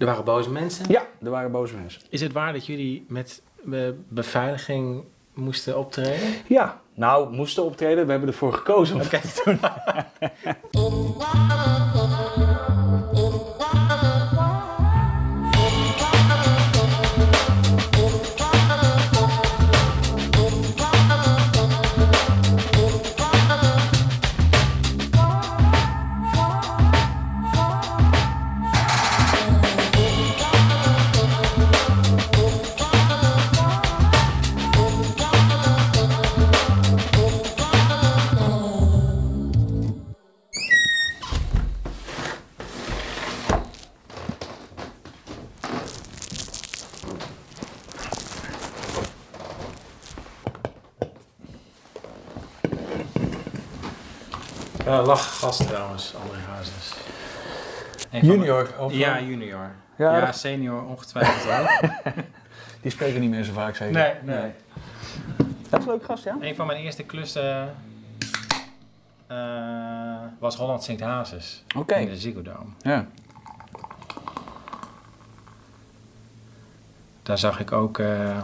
Er waren boze mensen. Ja, er waren boze mensen. Is het waar dat jullie met eh, beveiliging moesten optreden? Ja, nou, moesten optreden. We hebben ervoor gekozen. om Oké. te gast trouwens, André Hazes. Junior, of, ja, junior. Ja, Ja, senior ongetwijfeld ook. Die spreken niet meer zo vaak, zeker? Nee, nee. Dat is een leuk gast, ja? Een van mijn eerste klussen eh, was Holland Sint Hazes. Oké. In de Ziggo Dome. Ja. Daar zag ik ook... eh,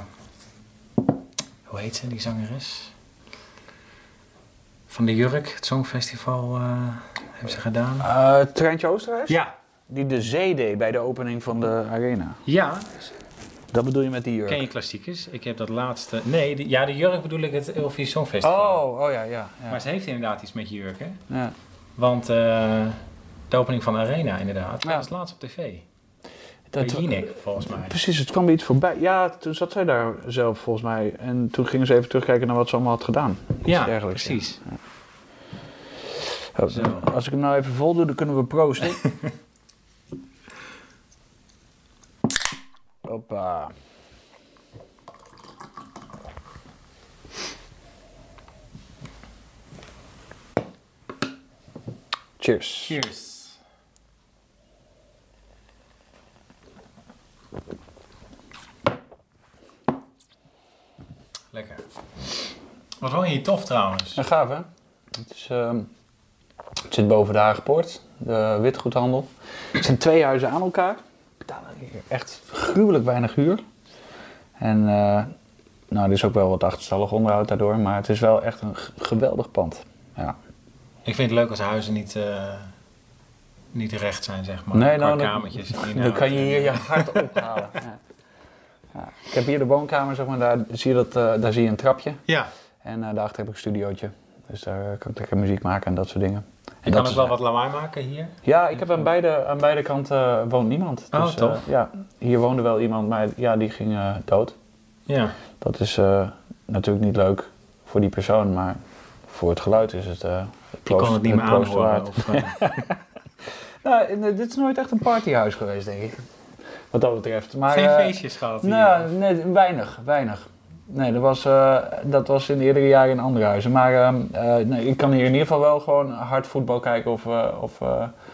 hoe heet ze, die zangeres? Van de Jurk, het Songfestival, eh hebben ze gedaan. Eh Treintje Oosterhuis? Ja. Die de zee deed bij de opening van de arena. Ja, Dat bedoel je met die jurk? ken je klassiekers? Ik heb dat laatste... Nee, de- ja, de Jurk bedoel ik het Eurovisie Songfestival. Oh, oh ja, ja. ja. Maar ze heeft inderdaad iets met Jurk, hè? ja. Want eh, de opening van de Arena, inderdaad, Ja. dat was laatst op tv. Dat, Bij Jinek, volgens mij. Precies, het kwam iets voorbij. Ja, toen zat zij daar zelf volgens mij. En toen gingen ze even terugkijken naar wat ze allemaal had gedaan. Ja, precies. Oh. Als ik hem nou even vol doe, dan kunnen we proosten. Hoppa. Cheers. Cheers. Lekker. Wat woon je hier tof trouwens. Ja, gaaf hè? Het, is, ehm, het zit boven de Hagenpoort, de witgoedhandel. Het zijn twee huizen aan elkaar. Betalen hier echt gruwelijk weinig huur. En eh, nou, er is ook wel wat achterstallig onderhoud daardoor, maar het is wel echt een geweldig pand. Ja. Ik vind het leuk als huizen niet, eh, niet recht zijn, zeg maar. Nee, Qua nou, dan- kamertjes. Dan kan je hier je hart ophalen. Ja. Ja. Ik heb hier de woonkamer, zeg maar, daar zie je, dat, eh, daar zie je een trapje. Ja, En eh, daarachter heb ik een studiootje. Dus daar kan ik lekker muziek maken en dat soort dingen. En kan is- wel wat lawaai maken hier. Ja, ik heb aan beide, aan beide kanten eh, woont niemand. Oh, Dus, eh, tof. ja, hier woonde wel iemand, maar ja, die ging eh, dood. Ja. Dat is eh, natuurlijk niet leuk voor die persoon, maar voor het geluid is het. eh het Die kon het niet meer aanhoren. Of, eh, Nou, eh, dit is nooit echt een partyhuis geweest, denk ik. Wat dat betreft. Maar, geen eh, feestjes gehad hier. Nou, nee, weinig, weinig. Nee, dat was, eh, dat was in eerdere jaren in andere huizen. Maar ehm, eh, nee, ik kan hier in ieder geval wel gewoon hard voetbal kijken of, of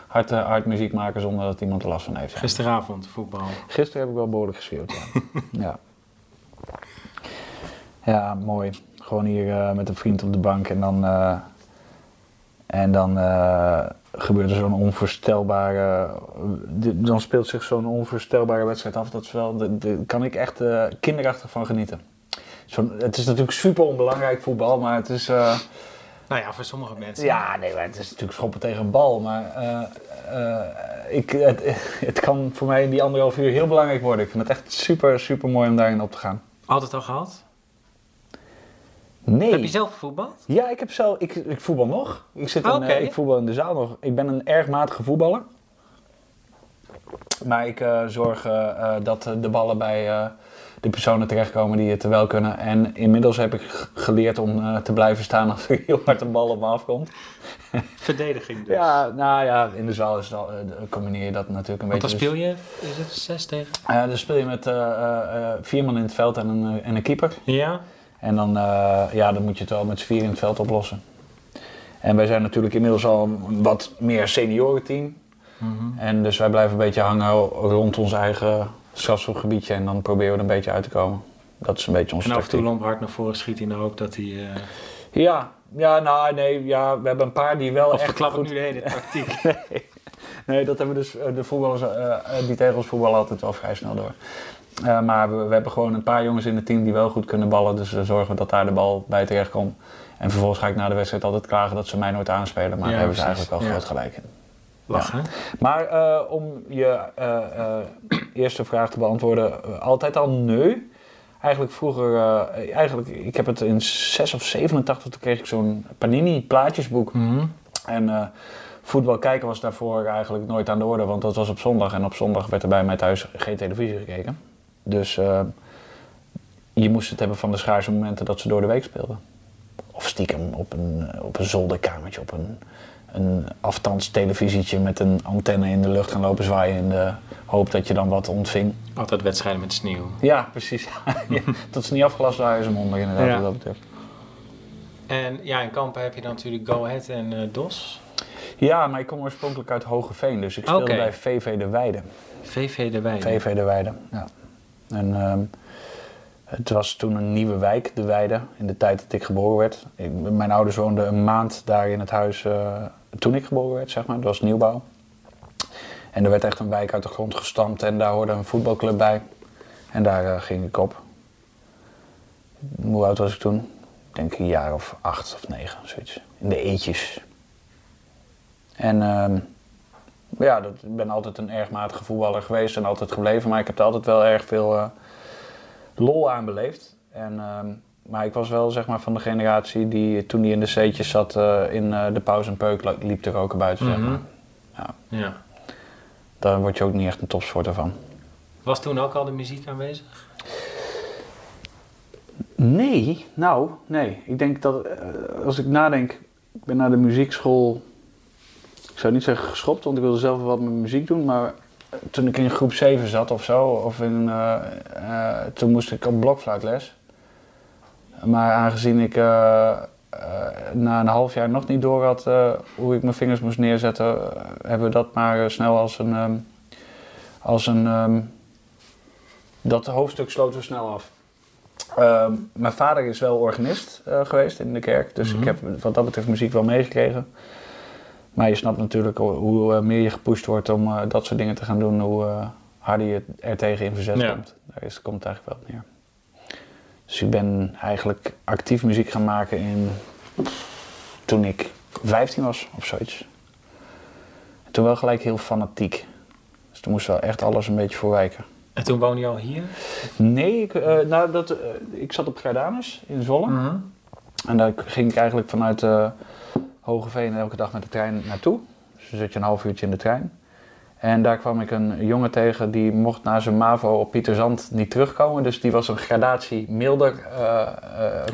hard, hard muziek maken zonder dat iemand er last van heeft. Gisteravond voetbal. Gisteren heb ik wel behoorlijk geschreeuwd, ja. ja. Ja, mooi. Gewoon hier met een vriend op de bank en dan, en dan gebeurt er zo'n onvoorstelbare... dan speelt zich zo'n onvoorstelbare wedstrijd af. Dat is wel, de- kan ik echt eh, kinderachtig van genieten. Het is natuurlijk super onbelangrijk voetbal, maar het is... eh, Nou ja, voor sommige mensen. ja, nee, maar het is natuurlijk schoppen tegen een bal. Maar eh, ik, het, het kan voor mij in die anderhalf uur heel belangrijk worden. Ik vind het echt super, super mooi om daarin op te gaan. Altijd al gehad? Nee. Heb je zelf gevoetbald? Ja, ik heb zo. Ik, ik voetbal nog. Ik, zit in, eh, ik voetbal in de zaal nog. Ik ben een erg matige voetballer. Maar ik eh, zorg eh, dat de ballen bij de personen terechtkomen die het wel kunnen. En inmiddels heb ik geleerd om te blijven staan als er heel hard een bal op me afkomt. Verdediging dus. Ja, nou ja, in de zaal is al, combineer je dat natuurlijk een Want dan beetje. speel je, is het 6 tegen? Dan speel je met vier man in het veld en een, en een keeper. Ja. En dan, eh, ja, dan moet je het wel met z'n vier in het veld oplossen. En wij zijn natuurlijk inmiddels al een wat meer seniorenteam. Mhm. En dus wij blijven een beetje hangen rond ons eigen strafschopgebiedje en dan proberen we er een beetje uit te komen. Dat is een beetje onze En af en toe hard naar voren schiet in de hoop dat hij... eh Ja, ja, nou nee, ja, we hebben een paar die wel of echt verklap ik goed... nu de hele tactiek? nee, dat hebben dus eh, de voetballers, die tegen ons voetballen altijd wel vrij snel door. Eh, maar we, we hebben gewoon een paar jongens in het team die wel goed kunnen ballen. Dus we zorgen dat daar de bal bij terecht komt. En vervolgens ga ik na de wedstrijd altijd klagen dat ze mij nooit aanspelen. Maar Ja, daar hebben ze eigenlijk wel Ja. groot gelijk in. Lachen. Maar eh, om je eh, eerste vraag te beantwoorden, altijd al nee. Eigenlijk vroeger, eigenlijk, ik heb het in 6 of 87, toen kreeg ik zo'n Panini plaatjesboek. Mhm. En voetbal kijken was daarvoor eigenlijk nooit aan de orde, want dat was op zondag. En op zondag werd er bij mij thuis geen televisie gekeken. Dus eh, je moest het hebben van de schaarse momenten dat ze door de week speelden. Of stiekem op een, op een zolderkamertje, op een, een afstandstelevisietje met een antenne in de lucht gaan lopen zwaaien in de hoop dat je dan wat ontving. Altijd wedstrijden met sneeuw. Ja, precies. ja, tot ze niet afgelast waren is een wonder inderdaad Ja. wat dat betreft. En ja, in Kampen heb je dan natuurlijk Go Ahead en eh, DOS. Ja, maar ik kom oorspronkelijk uit Hogeveen, dus ik speelde bij VV De Weide. VV de Wijn. VV De Weide, ja. En ehm, het was toen een nieuwe wijk, De Weide, in de tijd dat ik geboren werd. Ik, mijn ouders woonden een maand daar in het huis eh, toen ik geboren werd, zeg maar. Dat was nieuwbouw. En er werd echt een wijk uit de grond gestampt en daar hoorde een voetbalclub bij. En daar eh, ging ik op. Hoe oud was ik toen? Ik denk een jaar of acht of negen, zoiets. In de eetjes. En ehm, ja, dat, ik ben altijd een erg matige voetballer geweest en altijd gebleven. Maar ik heb er altijd wel erg veel eh, lol aan beleefd. En, ehm, maar ik was wel zeg maar, van de generatie die toen die in de zeetjes zat eh, in eh, de pauze en peuk li- liep te roken buiten. zeg Mhm. maar. Ja. Daar word je ook niet echt een topsporter van. Was toen ook al de muziek aanwezig? Nee, nou, nee. Ik denk dat als ik nadenk, ik ben naar de muziekschool, zou niet zeggen geschopt, want ik wilde zelf wel wat met muziek doen, maar eh, toen ik in groep 7 zat of zo, of in, eh, eh, toen moest ik op blokfluitles. Maar aangezien ik na een half jaar nog niet door had hoe ik mijn vingers moest neerzetten, hebben we dat maar snel als een, ehm, als een, ehm, dat hoofdstuk sloten we snel af. Ehm, mijn vader is wel organist geweest in de kerk, dus Mhm. ik heb wat dat betreft muziek wel meegekregen. Maar je snapt natuurlijk hoe- eh, meer je gepusht wordt om eh, dat soort dingen te gaan doen, hoe eh, harder je er tegen in verzet Ja. komt. Daar is, komt het eigenlijk wel op neer. Dus ik ben eigenlijk actief muziek gaan maken in, toen ik 15 was of zoiets. En toen wel gelijk heel fanatiek. Dus toen moest wel echt alles een beetje voor wijken. En toen woonde je al hier? Nee, ik, nou, dat, ik zat op Gardanus in Zwolle. Mhm. En daar ging ik eigenlijk vanuit Hogeveen elke dag met de trein naartoe. Dus dan zit je een half uurtje in de trein. En daar kwam ik een jongen tegen die mocht na zijn MAVO op Pieterzand niet terugkomen. Dus die was een gradatie milder qua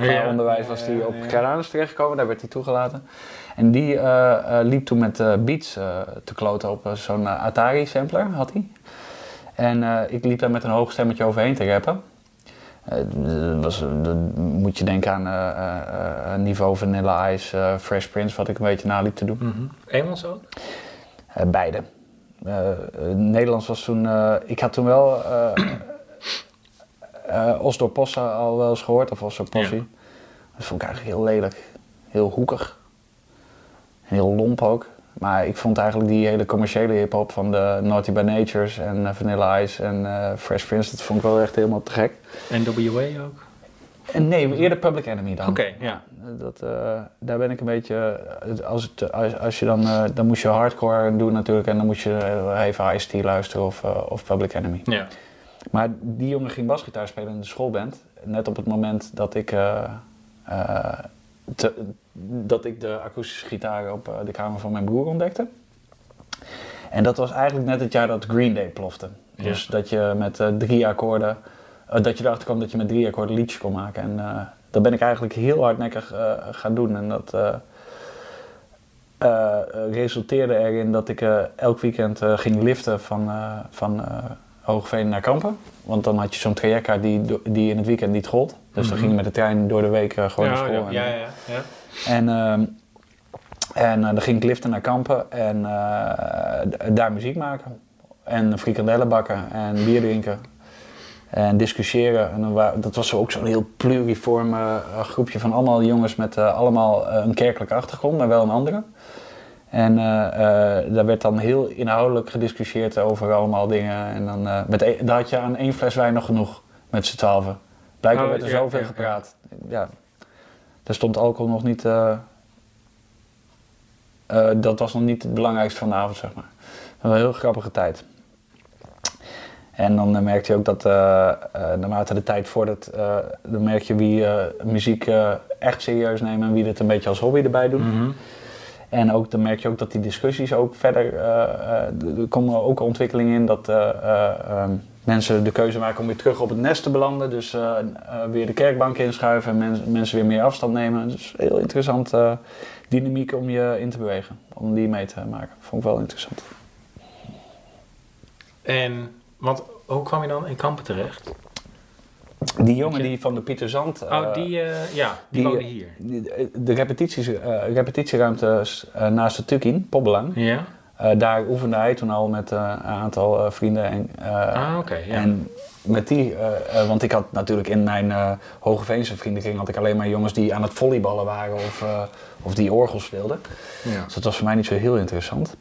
Ja, onderwijs. Was die ja, op ja. Gardanus terechtgekomen, daar werd hij toegelaten. En die eh, liep toen met beats te kloten op zo'n Atari-sampler, had hij. En ik liep daar met een hoog stemmetje overheen te rappen. Dat was, moet je denken aan eh, eh, niveau Vanilla Ice, Fresh Prince, wat ik een beetje naliep te doen. Mhm. Engels ook? Beide. Nederlands was toen... ik had toen wel Osdorp Possa al wel eens gehoord, of Osdorp Possie. Ja. Dat vond ik eigenlijk heel lelijk. Heel hoekig. Heel lomp ook. Maar ik vond eigenlijk die hele commerciële hip-hop van de Naughty by Natures en eh, Vanilla Ice en eh, Fresh Prince, dat vond ik wel echt helemaal te gek. En WA ook? En nee, eerder Public Enemy dan. Oké, ja. Dat, eh, daar ben ik een beetje. Als, het, als, als je dan, eh, dan moest je hardcore doen natuurlijk en dan moest je even Ice-T luisteren of, of Public Enemy. Ja. Maar die jongen ging basgitaar spelen in de schoolband. Net op het moment dat ik, te- dat ik de akoestische gitaar op eh, de kamer van mijn broer ontdekte. En dat was eigenlijk net het jaar dat Green Day plofte. Ja. Dus dat je met eh, drie akkoorden, eh, dat je erachter kwam dat je met drie akkoorden liedjes kon maken. En dat ben ik eigenlijk heel hardnekkig gaan doen. En dat resulteerde erin dat ik elk weekend ging liften van, van Hoogveen naar Kampen. Want dan had je zo'n trajectkaart die, die in het weekend niet gold. Dus dan Mhm. ging je met de trein door de week gewoon naar school. ja, En- ja, ja, ja. En, ehm, en eh, dan ging ik liften naar Kampen en eh, daar muziek maken. En frikandellen bakken en bier drinken. En discussiëren. En dat was ook zo'n heel pluriform eh, groepje van allemaal jongens met allemaal een kerkelijke achtergrond, maar wel een andere. En daar werd dan heel inhoudelijk gediscussieerd over allemaal dingen. En dan, met e- daar had je aan één fles wijn nog genoeg met z'n twaalfen. Blijkbaar Oh, werd er ja, zoveel ja, gepraat. Ja. Daar stond alcohol nog niet... eh, eh, dat was nog niet het belangrijkste van de avond, zeg maar. Dat was een heel grappige tijd. En dan eh, merkte je ook dat naarmate de tijd vordert, eh, dan merk je wie muziek echt serieus neemt en wie het een beetje als hobby erbij doet. Mhm. En ook, dan merk je ook dat die discussies ook verder. er komen ook ontwikkelingen in dat eh, eh, ehm, mensen de keuze maken om weer terug op het nest te belanden. Dus eh, eh, weer de kerkbank inschuiven en mens- mensen weer meer afstand nemen. Dus heel interessant eh, dynamiek om je in te bewegen. Om die mee te maken. Vond ik wel interessant. En, want hoe kwam je dan in Kampen terecht? Die jongen die van de Pieter Zand. oh, die, ja, die, die, woonde hier. die- de repetities, repetitieruimte naast de Tukin, Popbelang. Ja? Eh, daar oefende hij toen al met eh, een aantal eh, vrienden. En, Ah, oké, ja. En met die, want ik had natuurlijk in mijn Hogeveense vriendenkring had ik alleen maar jongens die aan het volleyballen waren of, of die orgel speelden. ja. Dus dat was voor mij niet zo heel interessant.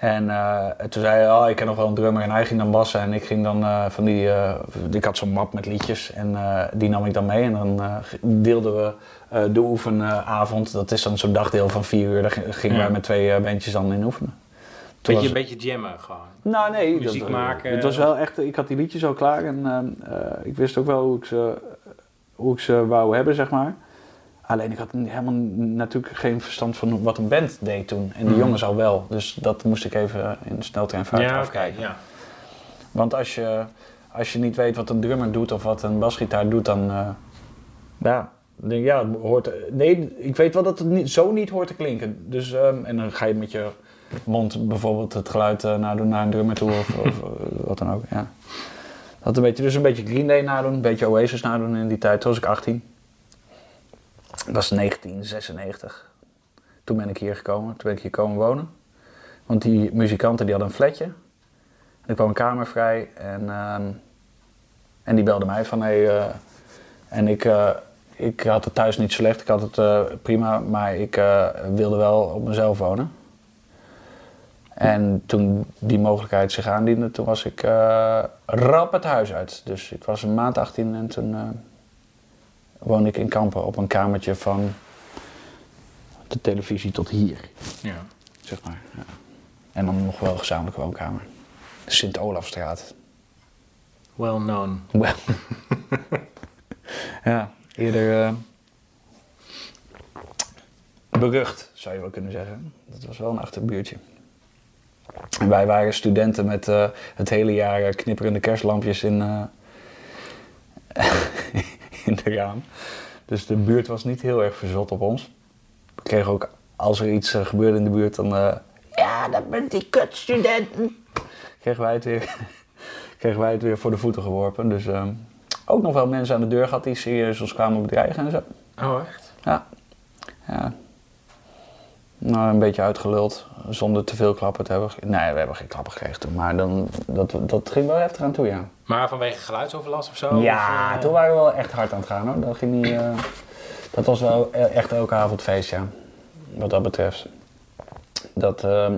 En eh, toen zei hij, oh, ik ken nog wel een drummer en hij ging dan bassen en ik ging dan eh, van die, eh, ik had zo'n map met liedjes en die nam ik dan mee en dan deelden we de oefenavond. Dat is dan zo'n dagdeel van vier uur, daar gingen Ja. wij met twee bandjes dan in oefenen. Toen Beetje, was- een beetje jammen gewoon. nou nee, muziek dat, maken. Het was wel echt, ik had die liedjes al klaar en ik wist ook wel hoe ik, ze, hoe ik ze wou hebben, zeg maar. Alleen ik had helemaal natuurlijk geen verstand van wat een band deed toen. En die Mhm. jongens al wel. Dus dat moest ik even in de sneltreinvaart ja, afkijken. ja. Want als je, als je niet weet wat een drummer doet of wat een basgitaar doet, dan... eh, ja, denk ja, hoort... Nee, ik weet wel dat het niet, zo niet hoort te klinken. Dus, ehm, en dan ga je met je mond bijvoorbeeld het geluid eh, nadoen naar een drummer toe of, of eh, wat dan ook, ja. Dat een beetje, dus een beetje Green Day nadoen, een beetje Oasis nadoen in die tijd. Toen was ik 18. Dat was 1996. Toen ben ik hier gekomen, toen ben ik hier komen wonen. Want die muzikanten die hadden een flatje. En er kwam een kamer vrij en, ehm, en die belde mij van hey, eh, en ik, eh, ik had het thuis niet slecht, ik had het eh, prima, maar ik wilde wel op mezelf wonen. En toen die mogelijkheid zich aandiende, toen was ik rap het huis uit. Dus ik was een maand 18 en toen woonde ik in Kampen op een kamertje van de televisie tot hier, ja. zeg maar. Ja. En dan nog wel een gezamenlijke woonkamer. Sint-Olafstraat. Well known. Ja, eerder eh, berucht, zou je wel kunnen zeggen. Dat was wel een achterbuurtje. En wij waren studenten met eh, het hele jaar knipperende kerstlampjes in, eh, in de raam. Dus de buurt was niet heel erg verzot op ons. We kregen ook, als er iets eh, gebeurde in de buurt, dan... eh, ja, dat bent die kutstudenten. Kregen wij het weer kregen wij het weer voor de voeten geworpen. Dus ehm, ook nog wel mensen aan de deur gehad die serieus ons kwamen bedreigen en zo. Oh, echt? Ja. ja. Nou, een beetje uitgeluld, zonder te veel klappen te hebben. Nee, we hebben geen klappen gekregen toen, maar dan, dat, dat ging wel heftig aan toe, ja. Maar vanwege geluidsoverlast of zo? ja, of, eh, toen waren we wel echt hard aan het gaan hoor. Dat, ging niet, eh, dat was wel e- echt elke avond feest, ja. Wat dat betreft. Dat, ehm,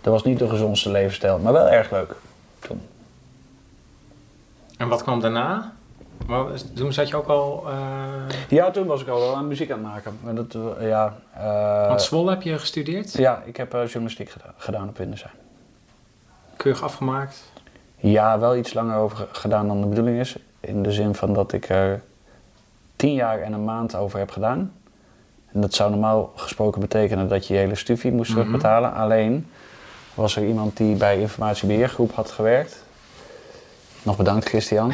dat was niet de gezondste levensstijl, maar wel erg leuk toen. En wat kwam daarna? Maar toen zat je ook al... eh, Ja, toen was ik al wel aan muziek aan het maken. Maar dat, eh, ja, eh, want Zwolle heb je gestudeerd? ja, ik heb journalistiek gedaan, gedaan op Windersheim. Keurig afgemaakt? Ja, wel iets langer over ge- gedaan dan de bedoeling is. In de zin van dat ik er tien jaar en een maand over heb gedaan. En dat zou normaal gesproken betekenen dat je je hele studie moest Mhm. terugbetalen. Alleen was er iemand die bij informatiebeheergroep had gewerkt. Nog bedankt Christian.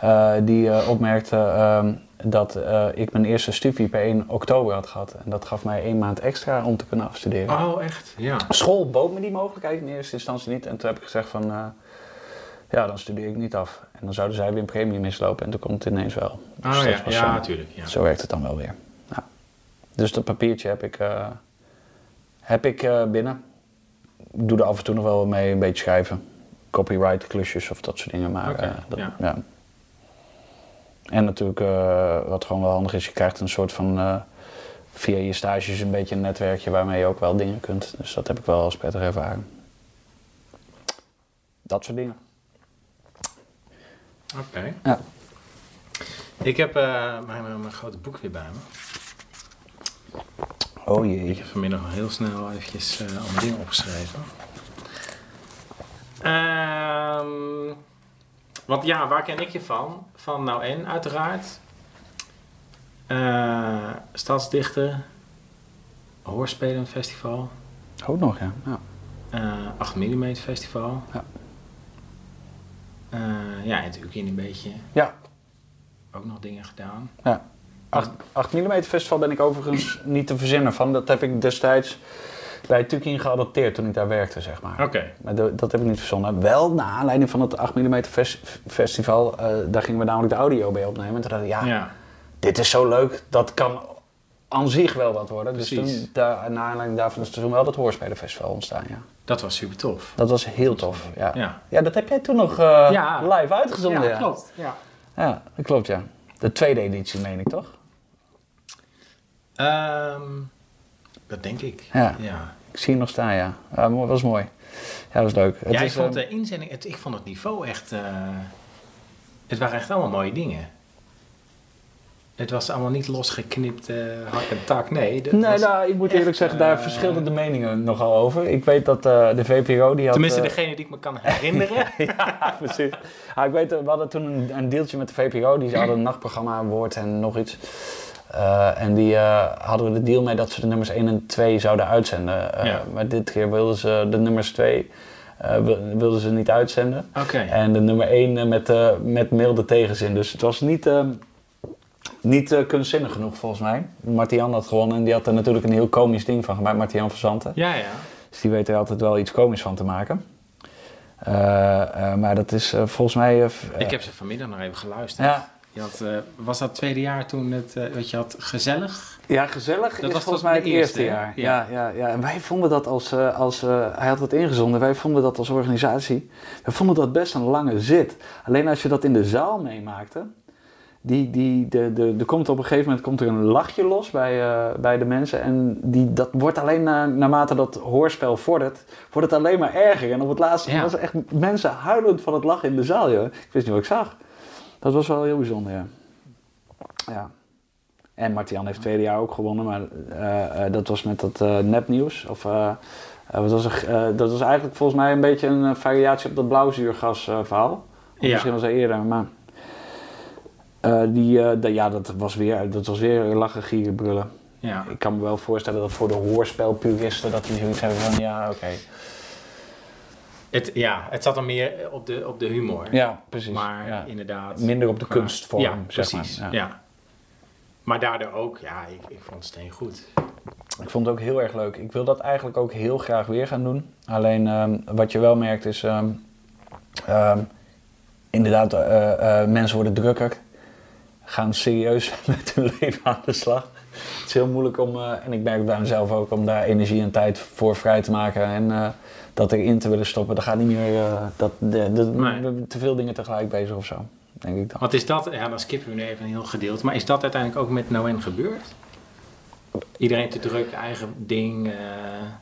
eh, die eh, opmerkte ehm, dat eh, ik mijn eerste studie per 1 oktober had gehad. En dat gaf mij één maand extra om te kunnen afstuderen. Oh, echt? Ja. School bood me die mogelijkheid in eerste instantie niet. En toen heb ik gezegd van, ja, dan studeer ik niet af. En dan zouden zij weer een premie mislopen en toen komt het ineens wel. Dus Oh dat ja, ja, zo. natuurlijk. Ja. Zo werkt het dan wel weer. Ja. Dus dat papiertje heb ik, heb ik binnen. Ik doe er af en toe nog wel mee, een beetje schrijven. Copyright klusjes of dat soort dingen. Maar, eh, dat, ja. ja. En natuurlijk, eh, wat gewoon wel handig is, je krijgt een soort van, eh, via je stages een beetje een netwerkje waarmee je ook wel dingen kunt. Dus dat heb ik wel als prettig ervaren. Dat soort dingen. Oké. Ja. Ik heb mijn, mijn grote boek weer bij me. Oh Ik jee. heb vanmiddag al heel snel eventjes eh allemaal dingen opgeschreven. Ehm, want ja, waar ken ik je van? Van Nou En uiteraard. Eh, Stadsdichter. Hoorspelenfestival. Ook nog, ja. ja. eh 8 mm festival. Ja. Eh, ja, natuurlijk in een beetje Ja, ook nog dingen gedaan. 8 mm festival ben ik overigens niet te verzinnen van. Dat heb ik destijds bij Tukin geadopteerd toen ik daar werkte, zeg maar. Oké. Maar de- dat heb ik niet verzonnen. Wel naar aanleiding van het 8 mm festival, eh, daar gingen we namelijk de audio bij opnemen. En toen dacht ik, ja, Ja. dit is zo leuk, dat kan aan zich wel wat worden. Dus toen, daar, naar aanleiding daarvan is toen wel dat Hoorspelenfestival ontstaan, ja. dat was super tof. Dat was heel tof, ja. Ja, Ja. dat heb jij toen nog eh, Ja. live uitgezonden, ja. klopt. Ja. Ja, dat klopt, ja. De tweede editie, meen ik, toch? Ehm, dat denk ik. Ja. Ja, Ik zie hem nog staan, ja. Ja, dat was mooi. Ja, dat was leuk. Het ja ik is, vond eh, de inzending, het, ik vond het niveau echt. eh, het waren echt allemaal mooie dingen. Het was allemaal niet losgeknipt eh hak en tak, nee. Nee, nou, ik moet eerlijk zeggen, daar verschilden de meningen nogal over. Ik weet dat de VPRO die had... Tenminste, degene die ik me kan herinneren. ja, precies. Ah, ik weet, we hadden toen een, een deeltje met de VPRO. Die hadden een nachtprogramma, Woord en nog iets. Eh, en die eh, hadden we de deal mee dat ze de nummers 1 en 2 zouden uitzenden. Eh, Ja. Maar dit keer wilden ze de nummers 2 eh, wil- wilden ze niet uitzenden. Oké. En de nummer 1 met, met milde tegenzin. Dus het was niet, niet kunstzinnig genoeg volgens mij. Martian had gewonnen en die had er natuurlijk een heel komisch ding van gemaakt. Martian van Zanten. Ja, ja. Dus die weet er altijd wel iets komisch van te maken. Maar dat is volgens mij... Ik heb ze vanmiddag nog even geluisterd. ja, Je had, eh, was dat het tweede jaar toen het, eh, weet je had, gezellig? ja, gezellig Dat is was volgens mij het de eerste, jaar. Ja. Ja, ja, En wij vonden dat als... eh, als eh, hij had het ingezonden. Wij vonden dat als organisatie... We vonden dat best een lange zit. Alleen als je dat in de zaal meemaakte... Die, die, de, de, er komt op een gegeven moment komt er een lachje los bij, eh, bij de mensen. En die, dat wordt alleen na, naarmate dat hoorspel vordert, wordt het alleen maar erger. En op het laatste Ja. was echt mensen huilend van het lachen in de zaal. Joh. Ik wist niet wat ik zag. Dat was wel heel bijzonder, ja. ja. En Martian heeft het tweede jaar ook gewonnen, maar eh, eh, dat was met dat eh, nepnieuws. Of, wat was er, dat was eigenlijk volgens mij een beetje een variatie op dat blauwzuurgas verhaal. Ja. Misschien was dat eerder, maar... die, ja, dat was weer, dat was weer lachen, gieren, brullen. Ja. Ik kan me wel voorstellen dat voor de hoorspelpuristen dat die zoiets hebben van ja, oké. Het, ja, het zat dan meer op de, op de humor. Ja, precies. Maar ja. inderdaad. Minder op de kunstvorm, Ja, zeg precies. maar. Ja. Ja. Maar daardoor ook, ja, ik, ik vond Steen goed. Ik vond het ook heel erg leuk. Ik wil dat eigenlijk ook heel graag weer gaan doen. Alleen ehm, wat je wel merkt is, ehm, ehm, inderdaad, eh, eh, mensen worden drukker, gaan serieus met hun leven aan de slag. Het is heel moeilijk om, eh, en ik merk bij mezelf ook, om daar energie en tijd voor vrij te maken en dat erin te willen stoppen. Dat gaat niet meer, eh, dat, de, de- Nee. te veel dingen tegelijk bezig of zo, denk ik dan. Want is dat, ja, dan skippen we nu even een heel gedeelte. Maar is dat uiteindelijk ook met Noen gebeurd? Iedereen te druk, eigen ding.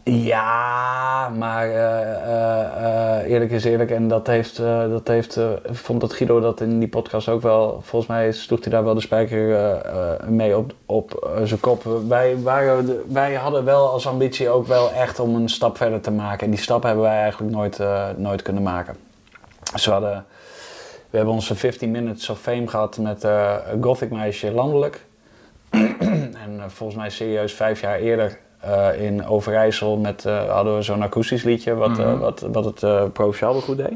eh, Ja, maar eh, eh, eerlijk is eerlijk. En dat heeft, dat heeft vond dat Guido dat in die podcast ook wel, volgens mij sloeg hij daar wel de spijker mee op, op zijn kop. Wij, waren wij hadden wel als ambitie ook wel echt om een stap verder te maken. En die stap hebben wij eigenlijk nooit, nooit kunnen maken. Dus we hadden, we hebben onze 15 Minutes of Fame gehad met Gothic Meisje landelijk. en eh, volgens mij serieus vijf jaar eerder eh, in Overijssel met, eh, hadden we zo'n akoestisch liedje wat, Mhm. wat, wat het eh provinciaal wel goed deed.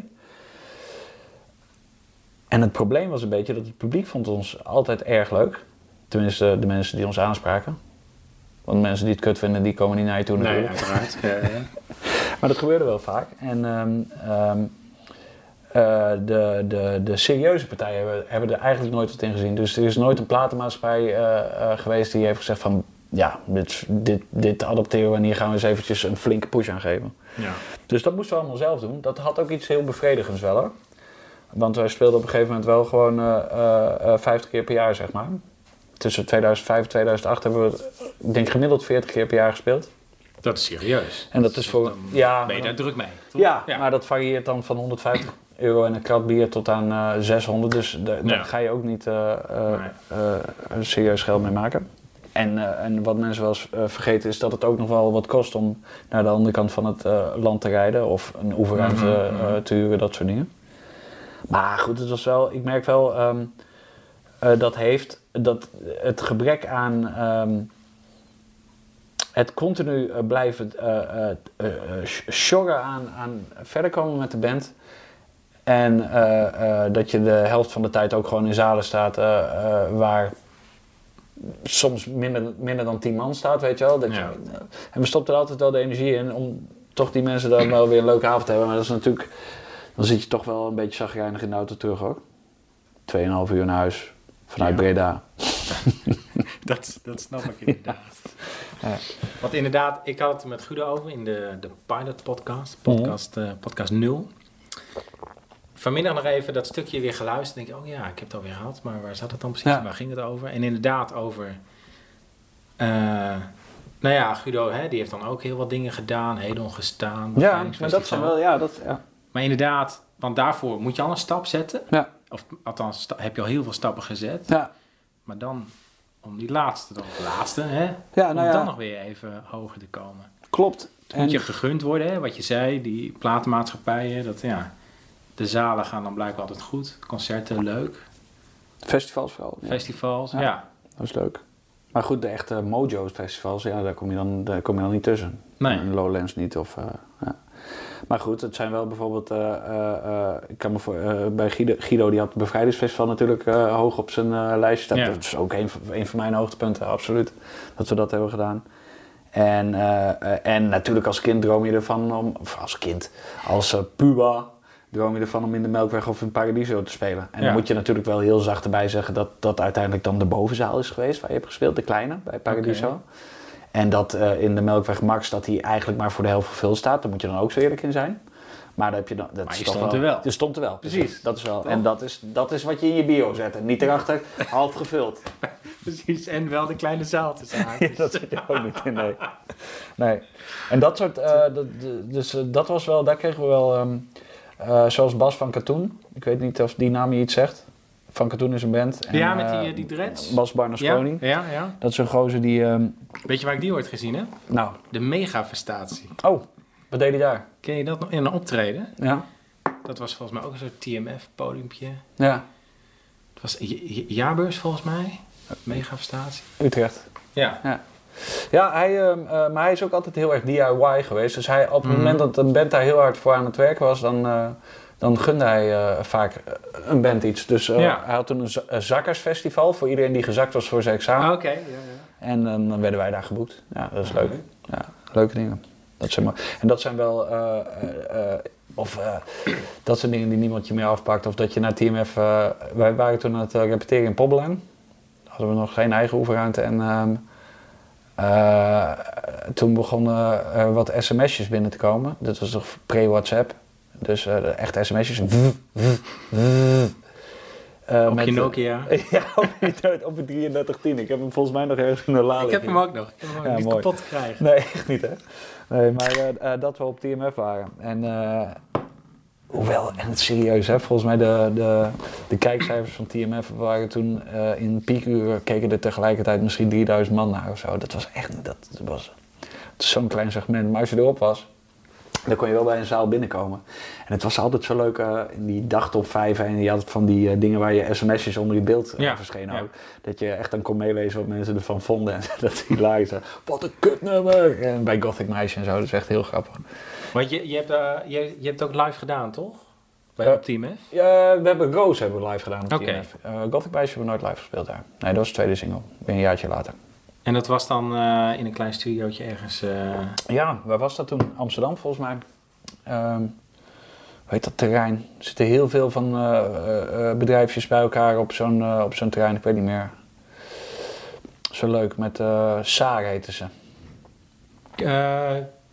En het probleem was een beetje dat het publiek vond ons altijd erg leuk. Tenminste, de mensen die ons aanspraken. Want mensen die het kut vinden, die komen niet naar je toe nee, natuurlijk. uiteraard. Ja, ja. Maar dat gebeurde wel vaak. En ehm, ehm, eh, de, de, de serieuze partijen hebben, hebben er eigenlijk nooit wat in gezien. Dus er is nooit een platenmaatschappij eh, eh, geweest die heeft gezegd van... Ja, dit, dit, dit adopteren we en hier gaan we eens eventjes een flinke push aan geven. ja. Dus dat moesten we allemaal zelf doen. Dat had ook iets heel bevredigends wel hoor. Want wij speelden op een gegeven moment wel gewoon eh, eh, eh, 50 keer per jaar, zeg maar. tussen 2005 en 2008 hebben we, ik denk gemiddeld 40 keer per jaar gespeeld. Dat is serieus. En dat is voor, Dan ja, ben je daar druk mee, toch? ja, maar dat varieert dan van 150 euro en een krat bier tot aan eh 600. Dus da- daar Ja. ga je ook niet eh, eh, Nee. eh, serieus geld mee maken. En, eh, en wat mensen wel eens eh, vergeten is dat het ook nog wel wat kost om naar de andere kant van het eh, land te rijden. Of een oefenruimte Mhm, eh, mhm. te huren, dat soort dingen. Maar goed, het was wel, ik merk wel ehm, eh, dat heeft dat het gebrek aan ehm, het continu eh, blijven eh eh, eh, eh, sjorren aan, aan verder komen met de band. En eh, eh, dat je de helft van de tijd ook gewoon in zalen staat eh, waar soms minder, minder dan tien man staat, weet je wel. Dat je, Ja. en we stopten er altijd wel de energie in om toch die mensen dan wel weer een leuke avond te hebben. Maar dat is natuurlijk, dan zit je toch wel een beetje zagrijnig in de auto terug ook. Tweeënhalf uur naar huis vanuit Ja. Breda. Dat, dat snap ik inderdaad. Ja. Want inderdaad, ik had het met Guido over in de, de Pilot podcast, podcast, eh, podcast 0. Vanmiddag nog even dat stukje weer geluisterd. denk ik, oh ja, ik heb het alweer gehad, maar waar zat het dan precies? Ja. Waar ging het over? En inderdaad over... eh, nou ja, Guido, hè, die heeft dan ook heel wat dingen gedaan. Hedon gestaan. Ja, maar dat zijn wel, ja, dat, ja. Maar inderdaad, want daarvoor moet je al een stap zetten. Ja. Of althans, heb je al heel veel stappen gezet. Ja, Maar dan, om die laatste, dan de laatste, hè, ja om nou dan nog weer even hoger te komen. klopt. Het moet je gegund worden, hè, wat je zei, die platenmaatschappijen, dat ja, de zalen gaan dan blijkbaar altijd goed, concerten leuk, festivals vooral. Ja, festivals, Ja. ja. dat is leuk. Maar goed, de echte Mojo's festivals, ja, daar kom je dan, daar kom je dan niet tussen. Nee. En Lowlands niet. Of, eh, ja. Maar goed, het zijn wel bijvoorbeeld, eh, eh, ik kan me voor, bij Guido, Guido, die had het Bevrijdingsfestival natuurlijk hoog op zijn lijstje staan. Ja. Dat is ook een, van- een van mijn hoogtepunten, absoluut, dat we dat hebben gedaan. En, en natuurlijk als kind droom je ervan om, of als kind, als puber droom je ervan om in de Melkweg of in Paradiso te spelen. En Ja. dan moet je natuurlijk wel heel zacht erbij zeggen dat dat uiteindelijk dan de bovenzaal is geweest waar je hebt gespeeld, de kleine, bij Paradiso. En dat eh, in de Melkweg Max dat hij eigenlijk maar voor de helft gevuld staat. Daar moet je dan ook zo eerlijk in zijn. Maar, dan heb je dan, dat Maar je stond er wel. Je stond er wel. Precies. Dat is wel. En dat is, dat is wat je in je bio zet. En niet erachter, half gevuld. Precies, en wel de kleine zaal te staan. dat zit je ook niet in, nee. nee. En dat soort, eh, dat, dus eh, dat was wel, daar kregen we wel, ehm, eh, zoals Bas van Katoen. Ik weet niet of die naam je iets zegt. Van Katoen is een band. En, Ja, met die, eh, eh, die dreads. Bas ja, Barnasconi. ja, ja. Dat is een gozer die, ehm, Weet je waar ik die ooit gezien heb? nou, De megafestatie. oh, wat deed hij daar? Ken je dat nog? In een optreden. Ja, Dat was volgens mij ook een soort TMF-podiumpje. ja, Het was jaarbeurs volgens mij. Megafestatie. Utrecht. Ja. Ja, hij, ehm, eh, maar hij is ook altijd heel erg DIY geweest. Dus hij, op het Mhm. moment dat een band daar heel hard voor aan het werk was, dan, eh, dan gunde hij eh, vaak een band iets. Dus Ja. hij had toen een, za- een zakkersfestival voor iedereen die gezakt was voor zijn examen. Ah, Oké, ja, ja. En eh, dan werden wij daar geboekt. Ja, dat is leuk. Ja, leuke dingen. Dat zijn maar, en dat zijn wel... of dat zijn dingen die niemand je meer afpakt. Of dat je naar TMF... eh, wij waren toen aan het repeteren in Pobbelaan. Hadden we nog geen eigen oefenruimte. En ehm, eh, toen begonnen er wat sms'jes binnen te komen. Dat was toch pre-WhatsApp. Dus eh, de echte sms'jes. Eh, Op met, je Nokia. ja, op op een 3310. Ik heb hem volgens mij nog ergens in de la Ik heb hem ook nog. Ik heb hem ook Ja, niet mooi. kapot te krijgen. Nee, echt niet hè. Nee, maar dat we op TMF waren. En hoewel, en het serieus hè, volgens mij de, de, de kijkcijfers van TMF waren toen eh, in piekuren keken er tegelijkertijd misschien 3000 man naar of zo. Dat was echt, dat was zo'n klein segment. Maar als je erop was, dan kon je wel bij een zaal binnenkomen. En het was altijd zo leuk eh, in die dagtop 5 en je had het van die eh, dingen waar je sms'jes onder je beeld Ja, verschenen ja. ook. Dat je echt dan kon meelezen wat mensen ervan vonden. En dat is hilarisch. Wat een kutnummer! En bij Gothic Meisje en zo, dat is echt heel grappig. Want je, je, hebt, eh, je, je hebt ook live gedaan, toch? Bij Ja. op Team F? Ja, we hebben Rose hebben we live gedaan op. TMF. Eh Gothic Meisje hebben we nooit live gespeeld daar. Nee, dat was de tweede single. Weer een jaartje later. En dat was dan eh, in een klein studiootje ergens. Ja, waar was dat toen? Amsterdam volgens mij. Ehm hoe heet dat terrein? Er zitten heel veel van bedrijfjes bij elkaar op zo'n op zo'n terrein. Ik weet niet meer. Zo leuk, met uh, Saar heten ze.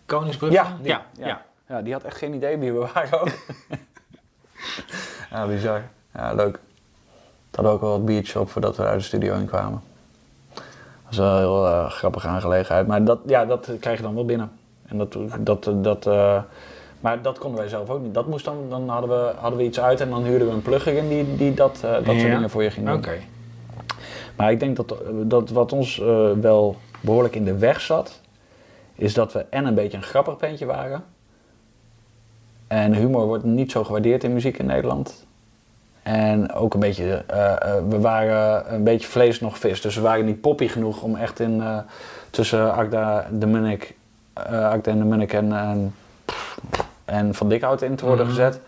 Koningsbrugge? Ja, die- ja, ja. ja. Ja, die had echt geen idee wie we waren ook. ja, bizar. Ja, leuk. We hadden ook wel wat biertjes op voordat we uit de studio in kwamen. Dat is wel een heel eh, grappige aangelegenheid. Maar dat, ja, dat krijg je dan wel binnen. En dat, dat, dat, eh, maar dat konden wij zelf ook niet. Dat moest dan, dan hadden, we, hadden we iets uit en dan huurden we een plugger in die, die dat, eh, dat soort dingen voor je ging doen. Oké. Maar ik denk dat, dat wat ons eh, wel behoorlijk in de weg zat, is dat we en een beetje een grappig bandje waren. En humor wordt niet zo gewaardeerd in muziek in Nederland. En ook een beetje, eh, eh, we waren een beetje vlees nog vis. Dus we waren niet poppy genoeg om echt in, eh, tussen Agda, de Munnik, Agda en de Munnik en, en, en Van Dikhout in te worden Mhm. gezet.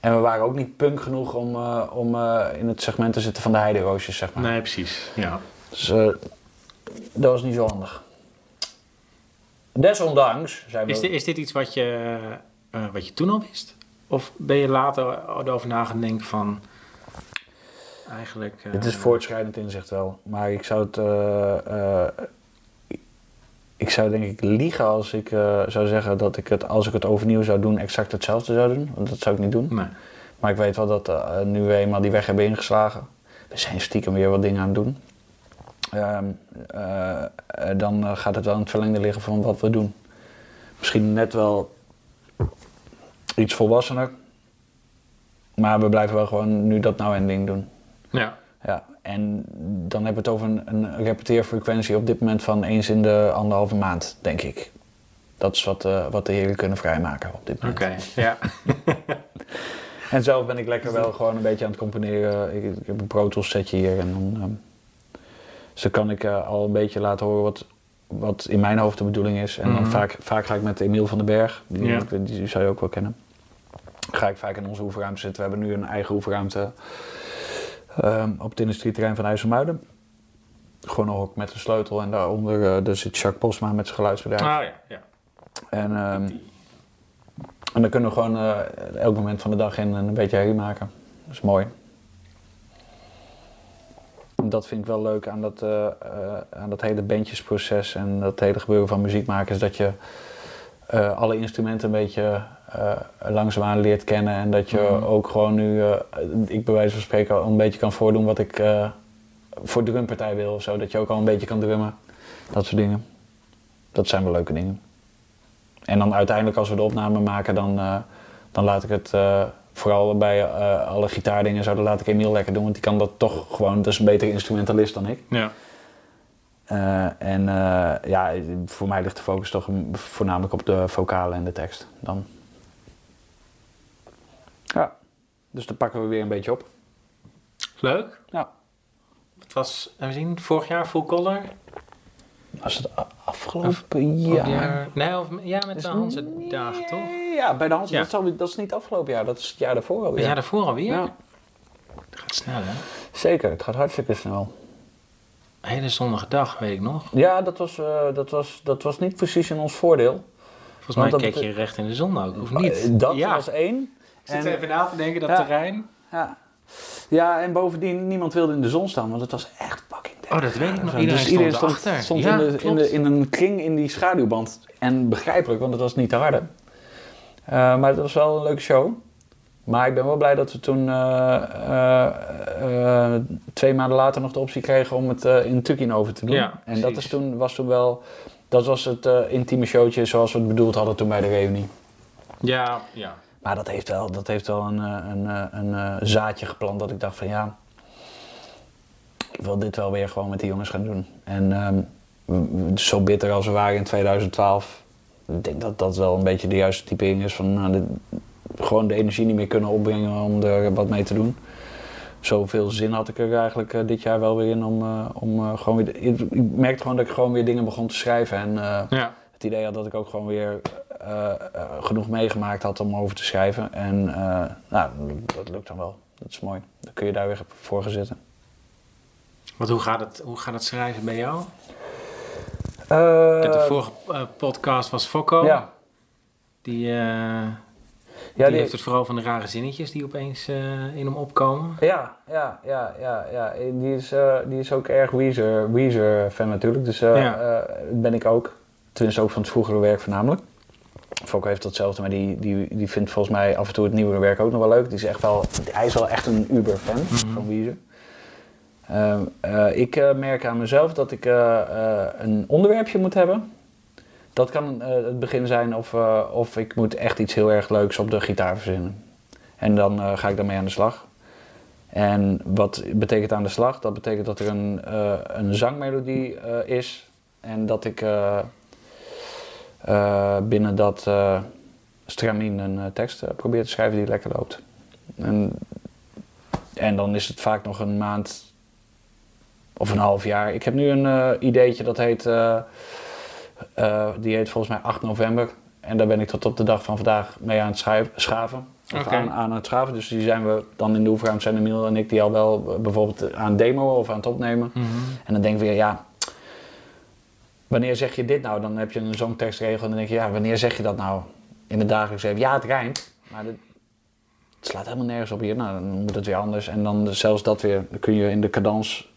En we waren ook niet punk genoeg om, om in het segment te zitten van de heideroosjes, zeg maar. Nee, precies. Ja. Dus dat was niet zo handig. Desondanks zijn we... Is, dit, is dit iets wat je, eh, wat je toen al wist? Of ben je later erover na gaan denken van... Eigenlijk... eh, Het is voortschrijdend inzicht wel. Maar ik zou het... eh, eh, ik zou denk ik liegen als ik eh, zou zeggen dat ik het, als ik het overnieuw zou doen, exact hetzelfde zou doen. Want dat zou ik niet doen. Nee. Maar ik weet wel dat eh, nu we eenmaal die weg hebben ingeslagen, we zijn stiekem weer wat dingen aan het doen. Eh, dan eh, gaat het wel in het verlengde liggen van wat we doen. Misschien net wel iets volwassener. Maar we blijven wel gewoon nu dat nou en ding doen. Ja. Ja, en dan hebben we het over een, een repeteerfrequentie op dit moment van eens in de anderhalve maand, denk ik. Dat is wat, wat de heren kunnen vrijmaken op dit moment. Oké. Ja. En zelf ben ik lekker wel gewoon een beetje aan het componeren. Ik, ik heb een Pro Tools setje hier en dan, ehm, dus dan kan ik eh, al een beetje laten horen wat, wat in mijn hoofd de bedoeling is. En dan Mhm. vaak, vaak ga ik met Emiel van den Berg, die, Ja. die, die zou je ook wel kennen. Ga ik vaak in onze oefenruimte zitten. We hebben nu een eigen oefenruimte ehm, op het industrieterrein van IJsselmuiden. Gewoon een hok met een sleutel en daaronder eh, daar zit Jacques Posma met zijn geluidsbedrijf. Ah ja. ja. En, ehm, en dan kunnen we gewoon eh, elk moment van de dag in een beetje herrie maken. Dat is mooi. Dat vind ik wel leuk aan dat, eh, eh, aan dat hele bandjesproces en dat hele gebeuren van muziek maken. Is dat je eh, alle instrumenten een beetje langzaamaan leert kennen. En dat je Mhm. ook gewoon nu, ik bij wijze van spreken, al een beetje kan voordoen wat ik voor drumpartij wil of zo. Dat je ook al een beetje kan drummen. Dat soort dingen. Dat zijn wel leuke dingen. En dan uiteindelijk als we de opname maken, dan, dan laat ik het vooral bij eh, alle gitaardingen en zo, dan laat ik Emiel lekker doen. Want die kan dat toch gewoon, dat is een betere instrumentalist dan ik. Ja. Eh, en eh, ja, voor mij ligt de focus toch voornamelijk op de vocalen en de tekst dan. Ja, dus dan pakken we weer een beetje op. Leuk. Ja. Het was, even zien, vorig jaar Full Color. Was het afgelopen jaar? Nee, of, ja, met de Hanse dagen, toch? Ja, bij de Hans. Ja. Dat, zal- dat is niet afgelopen jaar, dat is het jaar daarvoor alweer. Het jaar daarvoor alweer? Ja. Het gaat snel, hè? Zeker, het gaat hartstikke snel. Een hele zonnige dag, weet ik nog. Ja, dat was, eh, dat was, dat was niet precies in ons voordeel. Volgens mij dat keek je recht in de zon ook, of niet? Eh, Dat ja. was één. Ik zit En- even na te denken, dat Ja. terrein. Ja. ja, en bovendien, niemand wilde in de zon staan, want het was echt fucking. Oh, dat weet ik nog. Iedereen dus stond iedereen stond, stond ja, in, de, in, de, in een kring in die schaduwband. En begrijpelijk, want het was niet te harde. Eh, maar het was wel een leuke show. Maar ik ben wel blij dat we toen eh, eh, twee maanden later nog de optie kregen om het in Tukinoven te doen. Ja, en dat is toen, was toen wel, dat was het intieme showtje zoals we het bedoeld hadden toen bij de reunie. Ja, ja. Maar dat heeft wel, dat heeft wel een, een, een, zaadje geplant dat ik dacht van ja, ik wil dit wel weer gewoon met die jongens gaan doen. En ehm, zo bitter als we waren in 2012, ik denk dat dat wel een beetje de juiste typering is van nou, dit- gewoon de energie niet meer kunnen opbrengen om er wat mee te doen. Zoveel zin had ik er eigenlijk eh, dit jaar wel weer in om, eh, om eh, gewoon weer... Ik, ik merkte gewoon dat ik gewoon weer dingen begon te schrijven en... ja. het idee had dat ik ook gewoon weer genoeg meegemaakt had om over te schrijven. En nou, dat lukt dan wel. Dat is mooi. Dan kun je daar weer voor gaan zitten. Want hoe gaat, het, hoe gaat het schrijven bij jou? Eh, de vorige eh, podcast was Fokko. Ja, Die, eh, ja, die heeft het vooral van de rare zinnetjes die opeens in hem opkomen. ja, ja, ja, ja, ja. Die, is, die is ook erg Weezer, Weezer fan natuurlijk. Dus Ja. ben ik ook. Tenminste ook van het vroegere werk voornamelijk. Fokko heeft datzelfde, maar die, die, die vindt volgens mij af en toe het nieuwere werk ook nog wel leuk. Die is echt wel, hij is wel echt een Uber-fan Mhm. van Weezer. Eh, eh, ik eh, merk aan mezelf dat ik eh, een onderwerpje moet hebben. Dat kan het begin zijn of, of ik moet echt iets heel erg leuks op de gitaar verzinnen. En dan ga ik daarmee aan de slag. En wat betekent aan de slag? Dat betekent dat er een, een zangmelodie is. En dat ik binnen dat stramien een tekst probeer te schrijven die lekker loopt. En, en dan is het vaak nog een maand of een half jaar. Ik heb nu een eh, ideetje dat heet, eh, eh, die heet volgens mij 8 november. En daar ben ik tot op de dag van vandaag mee aan het schaven. Aan, aan het schaven. Dus die zijn we dan in de oefenruimte, zijn Emiel en ik die al wel bijvoorbeeld aan demoen of aan het opnemen. Mhm. En dan denk ik weer, ja, wanneer zeg je dit nou? Dan heb je een zongtekstregel en dan denk je, ja, wanneer zeg je dat nou in het dagelijks leven? Ja, het rijmt, maar dit- het slaat helemaal nergens op hier. Nou, dan moet het weer anders. En dan zelfs dat weer, dan kun je in de cadans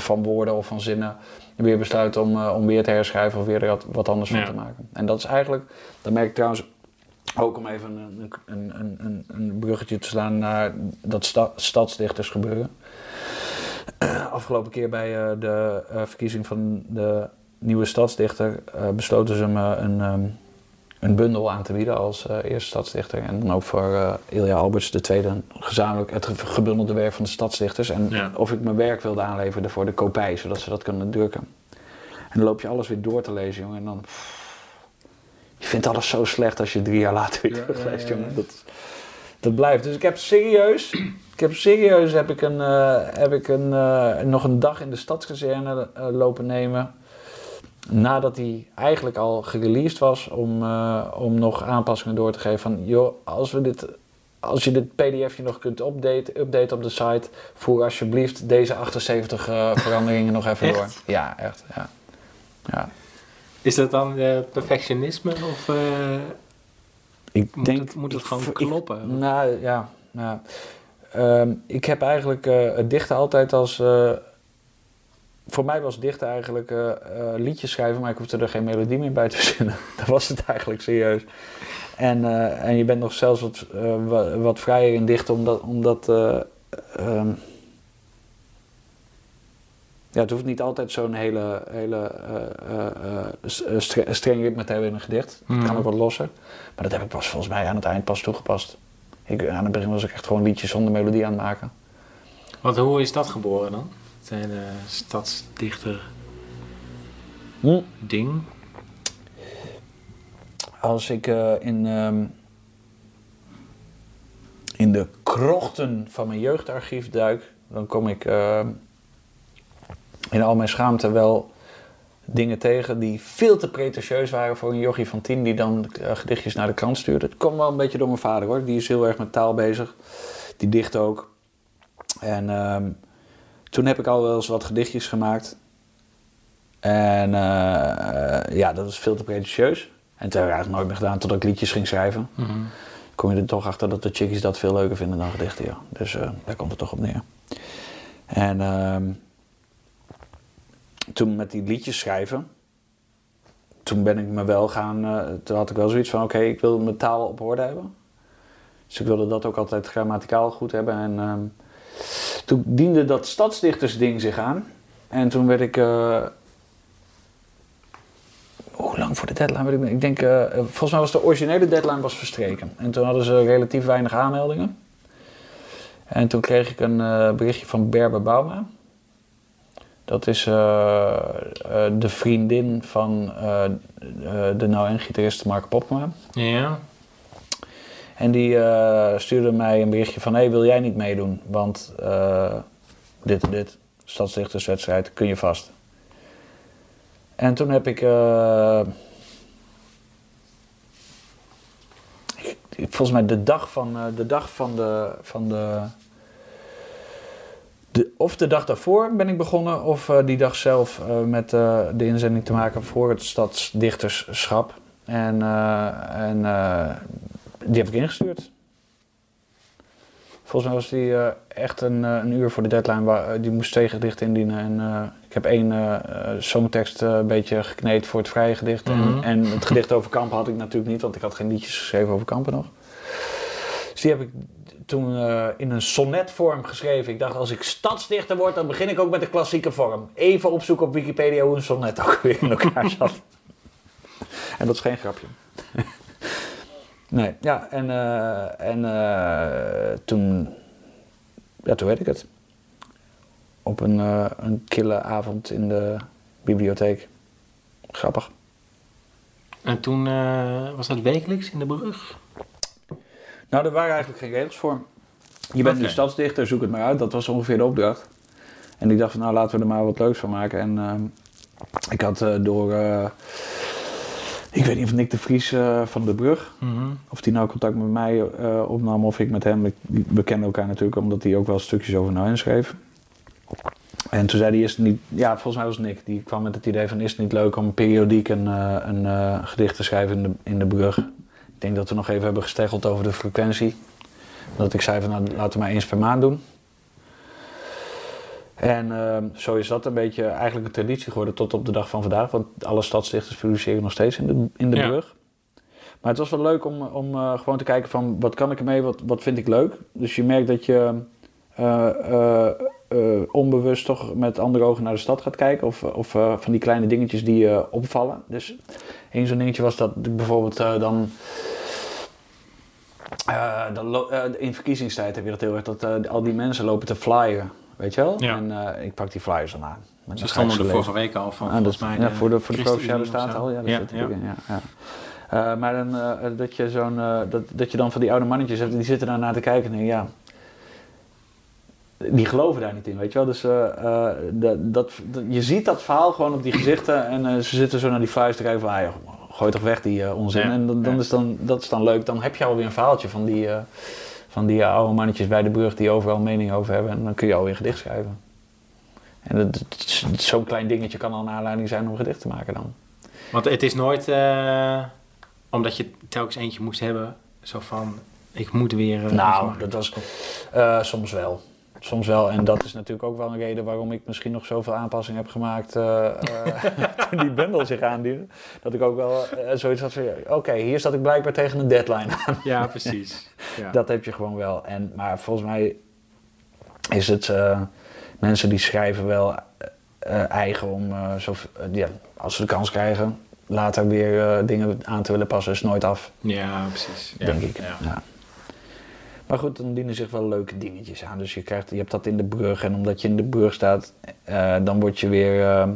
van woorden of van zinnen weer besluiten om, eh, om weer te herschrijven of weer er wat, anders Ja. van te maken. En dat is eigenlijk, dat merk ik trouwens ook om even een, een, een, een, een bruggetje te slaan naar dat sta, stadsdichtersgebeuren. Afgelopen keer bij eh, de eh, verkiezing van de nieuwe stadsdichter besloten ze me een, ehm, een bundel aan te bieden als eh, eerste stadsdichter. En dan ook voor eh, Ilja Alberts, de tweede, gezamenlijk het ge- gebundelde werk van de stadsdichters. En Ja. of ik mijn werk wilde aanleveren voor de kopij, zodat ze dat kunnen drukken. En dan loop je alles weer door te lezen, jongen. En dan... Je vindt alles zo slecht als je drie jaar later weer Ja, terugleest, jongen. Dat, dat blijft. Dus ik heb serieus... Ik heb serieus heb ik een, eh, heb ik een, nog een dag in de stadskazerne lopen nemen. Nadat hij eigenlijk al gereleased was om, eh, om nog aanpassingen door te geven. Van joh, als, we dit, als je dit pdfje nog kunt updaten, updaten op de site, voer alsjeblieft deze 78 eh, veranderingen nog even door. Ja, echt. Ja. ja. Is dat dan eh, perfectionisme of Ik moet, denk, het, moet het ik- gewoon ik- kloppen? Nou ja, nou, ik heb eigenlijk het dichten altijd als. Voor mij was dichten eigenlijk eh, eh, liedjes schrijven, maar ik hoefde er geen melodie meer bij te verzinnen. dat was het eigenlijk serieus. En, eh, en je bent nog zelfs wat, wa- wat vrijer in dichten, omdat. omdat eh, ehm, ja, het hoeft niet altijd zo'n hele, hele streng ritme te hebben in een gedicht. Het Mhm. kan ook wat losser. Maar dat heb ik pas volgens mij aan het eind pas toegepast. Ik, aan het begin was ik echt gewoon liedjes zonder melodie aan het maken. Want hoe is dat geboren dan? Hele stadsdichter Hm. ding. Als ik eh, in, ehm, in de krochten van mijn jeugdarchief duik, dan kom ik ehm, in al mijn schaamte wel dingen tegen die veel te pretentieus waren voor een jochie van tien die dan eh, gedichtjes naar de krant stuurde. Het kwam wel een beetje door mijn vader hoor, die is heel erg met taal bezig. Die dicht ook. En ehm, toen heb ik al wel eens wat gedichtjes gemaakt. En eh, ja, dat was veel te pretentieus. En toen heb ik eigenlijk nooit meer gedaan totdat ik liedjes ging schrijven. Mhm. Kom je er toch achter dat de chickies dat veel leuker vinden dan gedichten, ja. Dus eh, daar komt het toch op neer. En ehm, toen met die liedjes schrijven, toen ben ik me wel gaan, eh, toen had ik wel zoiets van, oké, ik wil mijn taal op orde hebben. Dus ik wilde dat ook altijd grammaticaal goed hebben. En ehm, toen diende dat stadsdichtersding zich aan. En toen werd ik, eh, hoe lang voor de deadline werd ik? Ik denk, eh, volgens mij was de originele deadline was verstreken. En toen hadden ze relatief weinig aanmeldingen. En toen kreeg ik een eh, berichtje van Berber Bauma. Dat is de vriendin van de nou en gitarist Mark Popma. Ja. En die eh, stuurde mij een berichtje van... hey, wil jij niet meedoen? Want eh, dit en dit, stadsdichterswedstrijd, kun je vast. En toen heb ik... eh, volgens mij de dag van, de, dag van de... Van de de, of de dag daarvoor ben ik begonnen, of die dag zelf met de inzending te maken voor het stadsdichterschap. En, en die heb ik ingestuurd. Volgens mij was die eh, echt een, eh, een uur voor de deadline. Waar, die moest twee gedichten indienen. En eh, ik heb één eh eh, songtekst eh, een beetje gekneed voor het vrije gedicht. Mhm. en, en het gedicht over kampen had ik natuurlijk niet, want ik had geen liedjes geschreven over kampen nog. Dus die heb ik toen eh, in een sonnetvorm geschreven. Ik dacht, als ik stadsdichter word, dan begin ik ook met de klassieke vorm. Even opzoeken op Wikipedia hoe een sonnet ook weer in elkaar zat. en dat is geen grapje. Nee, ja, en, eh, en eh, toen, ja, toen weet ik het. Op een, eh, een kille avond in de bibliotheek. Grappig. En toen was dat wekelijks in de brug? Nou, er waren eigenlijk geen regels voor. Je bent Oké. nu stadsdichter, zoek het maar uit. Dat was ongeveer de opdracht. En ik dacht van, nou, laten we er maar wat leuks van maken. En ik had door... ik weet niet of Nick de Vries eh, van de Brug... of die nou contact met mij eh, opnam of ik met hem. We kennen elkaar natuurlijk omdat hij ook wel stukjes over Nouwen schreef. En toen zei hij, is niet... Ja, volgens mij was Nick. Die kwam met het idee van, is het niet leuk om periodiek een, eh, een gedicht te schrijven in de, in de Brug? Ik denk dat we nog even hebben gesteggeld over de frequentie. Dat ik zei van, nou, laten we maar eens per maand doen. En ehm, zo is dat een beetje eigenlijk een traditie geworden tot op de dag van vandaag. Want alle stadsdichters publiceren nog steeds in de, in de Ja. brug. Maar het was wel leuk om, om eh, gewoon te kijken van wat kan ik ermee, wat, wat vind ik leuk. Dus je merkt dat je eh, eh, onbewust toch met andere ogen naar de stad gaat kijken. Of, of van die kleine dingetjes die je opvallen. Dus één zo'n dingetje was dat ik bijvoorbeeld dan... dan in verkiezingstijd heb je dat heel erg, dat al die mensen lopen te flyen. Weet je wel? Ja. En eh, ik pak die flyers dan aan. En Ze stonden er vorige week al van, Ah, dat, volgens mij. ja, voor de, voor de provinciale staat al. Ja, dat Ja, zit ja. erin, ja. ja. Eh, maar dan, eh, dat, je zo'n, eh, dat, dat je dan van die oude mannetjes hebt, die zitten daar naar te kijken en ja, die geloven daar niet in, weet je wel. Dus eh, eh, dat, dat, je ziet dat verhaal gewoon op die gezichten en eh, ze zitten zo naar die flyers te kijken van, ah, gooi toch weg die eh, onzin. En dan, dan is dan, dat is dan leuk. Dan heb je alweer een verhaaltje van die, eh, van die oude mannetjes bij de brug die overal mening over hebben. En dan kun je alweer gedicht schrijven. En zo'n klein dingetje kan al een aanleiding zijn om gedicht te maken dan. Want het is nooit, eh, omdat je telkens eentje moest hebben, zo van, ik moet weer... eh, Nou, dat was eh, soms wel. Soms wel. En dat is natuurlijk ook wel een reden waarom ik misschien nog zoveel aanpassingen heb gemaakt eh, eh, toen die bundel zich aandiende. Dat ik ook wel eh, zoiets had van, oké, hier zat ik blijkbaar tegen een deadline aan. Ja, precies. Ja. Dat heb je gewoon wel. En, maar volgens mij is het mensen die schrijven wel eigen om, zo, ja, als ze de kans krijgen, later weer dingen aan te willen passen, is nooit af. Ja, precies. Ja, denk ik. Ja. Ja. Maar goed, dan dienen zich wel leuke dingetjes aan. Dus je, krijgt, je hebt dat in de brug. En omdat je in de brug staat, eh, dan word je weer eh,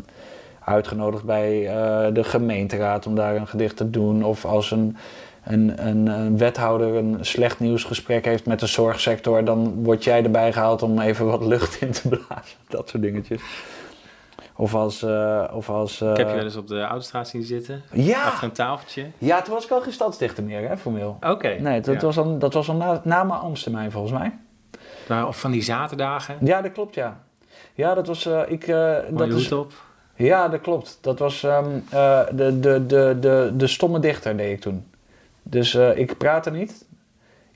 uitgenodigd bij eh, de gemeenteraad om daar een gedicht te doen. Of als een, een, een, een wethouder een slecht nieuwsgesprek heeft met de zorgsector, dan word jij erbij gehaald om even wat lucht in te blazen. Dat soort dingetjes. Of als... eh, of als eh, Ik heb je wel eens op de Oudstraat zien zitten, ja! achter een tafeltje. ja, toen was ik al geen stadsdichter meer, hè, formeel. Oké. Nee, dat, ja. was al, dat was al na, na mijn Amstermijn volgens mij. Maar of van die zaterdagen, Ja, dat klopt, ja. Ja, dat was... eh, ik, eh, dat is, op. ja, dat klopt. Dat was eh, de, de, de, de, de stomme dichter deed ik toen. Dus eh, ik praatte niet.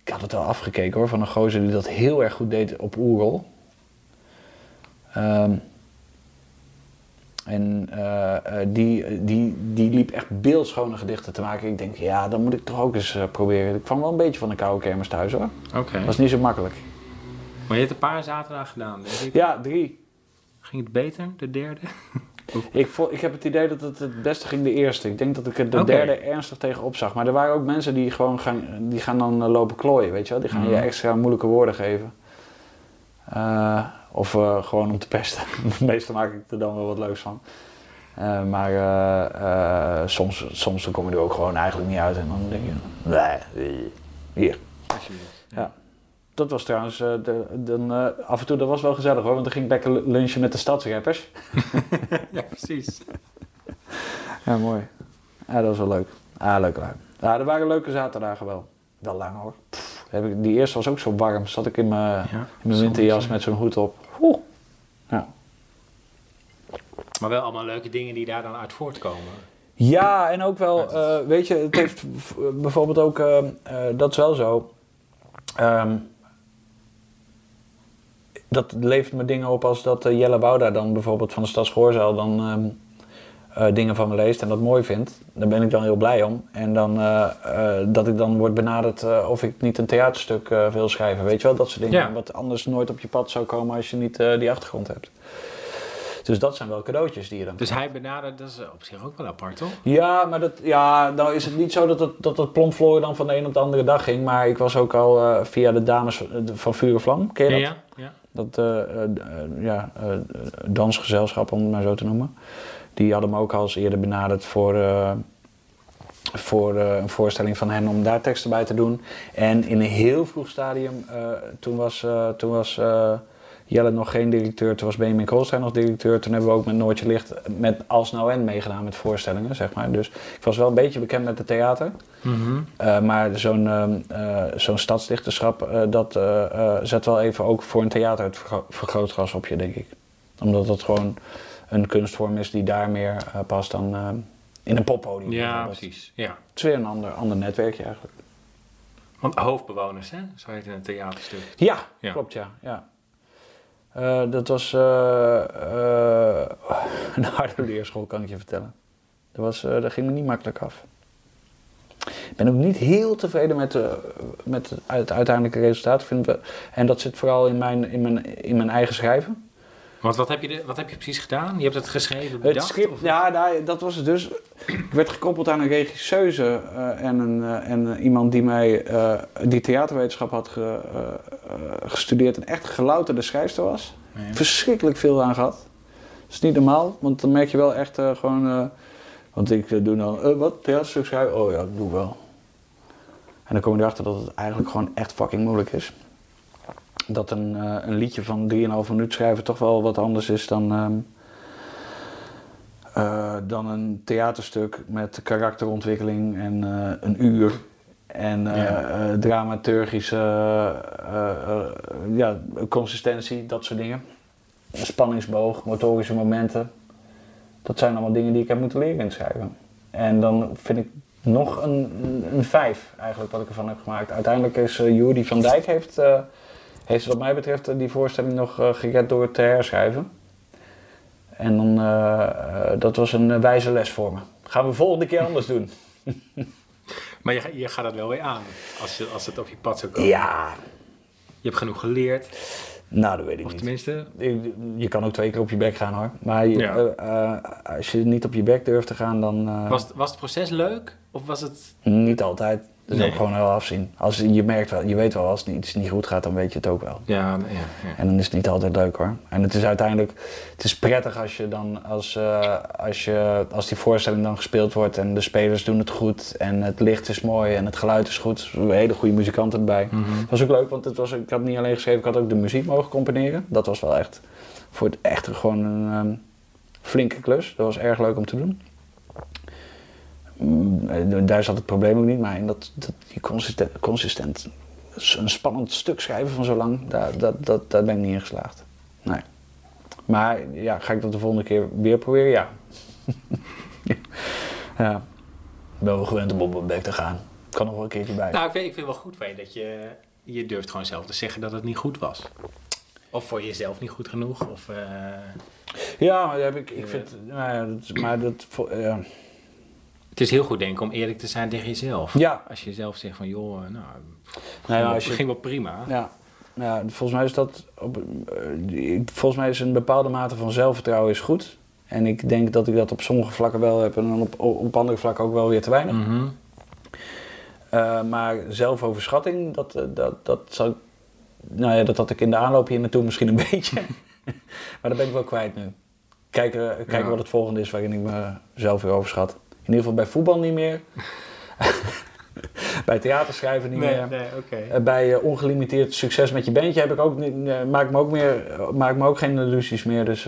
Ik had het wel afgekeken hoor, van een gozer die dat heel erg goed deed op Oerol. Ehm, en eh, eh, die, die, die liep echt beeldschone gedichten te maken. Ik denk, ja, dan moet ik toch ook eens eh, proberen. Ik kwam wel een beetje van de koude kermis thuis hoor. Oké. Dat was niet zo makkelijk. Maar je hebt een paar zaterdagen gedaan, denk ik. Ja, drie. Ging het beter, de derde? Ik, ik heb het idee dat het het beste ging de eerste. Ik denk dat ik er de derde ernstig tegen opzag. Maar er waren ook mensen die gewoon gaan, die gaan dan lopen klooien, weet je wel. Die gaan je Mhm. extra moeilijke woorden geven. Eh, of eh, gewoon om te pesten. Meestal maak ik er dan wel wat leuks van. Eh, maar eh, soms, soms dan kom je er ook gewoon eigenlijk niet uit. En dan denk je, nee, hier. Alsjeblieft. Ja. Dat was trouwens, de, dan, af en toe, dat was wel gezellig hoor. Want dan ging ik lekker lunchen met de stadsrappers. ja, precies. Ja, mooi. Ja, dat was wel leuk. Ah, leuk lui. Ja, er waren leuke zaterdagen wel. Wel lang hoor. Pff, heb ik, die eerste was ook zo warm. Zat ik in mijn, Ja, in mijn winterjas met zo'n hoed op. Oeh. Ja. Maar wel allemaal leuke dingen die daar dan uit voortkomen. ja, en ook wel, eh, weet je, het heeft bijvoorbeeld ook, eh, eh, dat is wel zo. Ehm, dat levert me dingen op als dat eh, Jelle Wouda dan bijvoorbeeld van de Stadsgehoorzaal dan ehm, eh, dingen van me leest en dat mooi vindt, daar ben ik dan heel blij om. En dan eh, eh, dat ik dan word benaderd of ik niet een theaterstuk wil schrijven. Weet je wel, dat soort dingen. Ja. Wat anders nooit op je pad zou komen als je niet die achtergrond hebt. Dus dat zijn wel cadeautjes die je dan Dus hij benadert, dat is op zich ook wel apart, toch? ja, maar dat, ja, nou is het niet zo dat het, dat het dan van de een op de andere dag ging. Maar ik was ook al via de dames van Vuur en Vlam. Ken je dat? ja, ja. Dat ja, dansgezelschap, om het maar zo te noemen. Die hadden me ook al eens eerder benaderd voor, eh, voor eh, een voorstelling van hen om daar teksten bij te doen. En in een heel vroeg stadium, eh, toen was, toen was Jelle nog geen directeur, toen was Benjamin Koolstein nog directeur. Toen hebben we ook met Noortje Licht met Als Nou En meegedaan met voorstellingen, zeg maar. Dus ik was wel een beetje bekend met het theater. Mhm. Uh, maar zo'n eh, zo'n stadsdichterschap, dat zet wel even ook voor een theater het vergro- vergrootglas op je, denk ik. Omdat het gewoon een kunstvorm is die daar meer eh, past dan eh, in een poppodium. Ja, precies. Ja. Het is weer een ander, ander netwerkje eigenlijk. Want hoofdbewoners, hè? Zo heet het in een theaterstuk. Ja, Ja. klopt ja. ja. Eh, dat was een harde leerschool, kan ik je vertellen. Dat, was, dat ging me niet makkelijk af. Ik ben ook niet heel tevreden met, eh, met het uiteindelijke resultaat. Vind ik wel- En dat zit vooral in mijn, in mijn, in mijn eigen schrijven. Want wat heb, je wat heb je precies gedaan? Je hebt het geschreven, Het bedacht? script, of- ja, daar- dat was het dus. Ik werd gekoppeld aan een regisseuse eh, en, een, eh, en eh, iemand die mij die theaterwetenschap had ge- gestudeerd en echt gelouterde schrijfster was. Verschrikkelijk veel aan gehad. Dat is niet normaal, want dan merk je wel echt gewoon. want ik doe dan, wat, theaterstuk schrijven? Oh ja, dat doe ik wel. En dan kom je erachter dat het eigenlijk gewoon echt fucking moeilijk is. Dat een, eh, een liedje van 3,5 minuut schrijven toch wel wat anders is dan. ehm, eh, dan een theaterstuk met karakterontwikkeling en eh, een uur. En Ja. dramaturgische ja, consistentie, dat soort dingen. Spanningsboog, motorische momenten. Dat zijn allemaal dingen die ik heb moeten leren in schrijven. En dan vind ik nog een, een vijf eigenlijk wat ik ervan heb gemaakt. Uiteindelijk is uh, van Dijk heeft, heeft wat mij betreft eh, die voorstelling nog eh, gered door het te herschrijven. En dan, eh, dat was een wijze les voor me. Gaan we volgende keer anders doen. Maar je, je gaat het wel weer aan, als, je, als het op je pad zou komen. Ja, Je hebt genoeg geleerd, nou dat weet ik of niet. tenminste... Je, je kan ook twee keer op je bek gaan hoor. Maar je, Ja. als je niet op je bek durft te gaan, dan Was, was het proces leuk? Of was het... niet altijd. Dus Nee. ook gewoon wel afzien. Als je merkt wel, je weet wel als iets niet goed gaat, dan weet je het ook wel. Ja, nee, ja, ja. En dan is het niet altijd leuk hoor. En het is uiteindelijk, het is prettig als je dan, als, eh, als, je, als die voorstelling dan gespeeld wordt en de spelers doen het goed en het licht is mooi en het geluid is goed. Er hele goede muzikanten erbij. Mhm. Het was ook leuk, want het was, ik had niet alleen geschreven, ik had ook de muziek mogen componeren. Dat was wel echt voor het echt gewoon een ehm, flinke klus. Dat was erg leuk om te doen. Mm, Daar zat het probleem ook niet, maar in dat, dat die consistent, consistent een spannend stuk schrijven van zo lang, daar, dat, dat, daar ben ik niet in geslaagd. Nee. Maar ja, ga ik dat de volgende keer weer proberen? Ja. ja. Ik ben wel gewend om op mijn bek te gaan. Kan nog wel een keertje bij. Nou, ik vind, ik vind het wel goed van je dat je... Je durft gewoon zelf te zeggen dat het niet goed was. Of voor jezelf niet goed genoeg. Of, eh, Ja, maar heb ik, ik vind, nou ja, dat, maar dat. Het is heel goed, denk ik, om eerlijk te zijn tegen jezelf. Ja. Als je zelf zegt van, joh, eh, nou, Nou ging, ja, als je- ging wel prima. Ja, ja, volgens mij is dat, op, eh, volgens mij is een bepaalde mate van zelfvertrouwen is goed. En ik denk dat ik dat op sommige vlakken wel heb en op, op andere vlakken ook wel weer te weinig. Mhm. Eh, maar zelfoverschatting, dat, dat, dat, zou, nou ja, dat had ik in de aanloop hier naartoe misschien een beetje. maar dat ben ik wel kwijt nu. Kijken, kijken Ja. wat het volgende is waarin ik mezelf weer overschat. In ieder geval bij voetbal niet meer. bij theaterschrijven niet Nee, meer. nee. Eh, bij eh, ongelimiteerd succes met je bandje heb ik ook niet, eh, maak, ik me ook meer, maak me ook geen illusies meer. Dus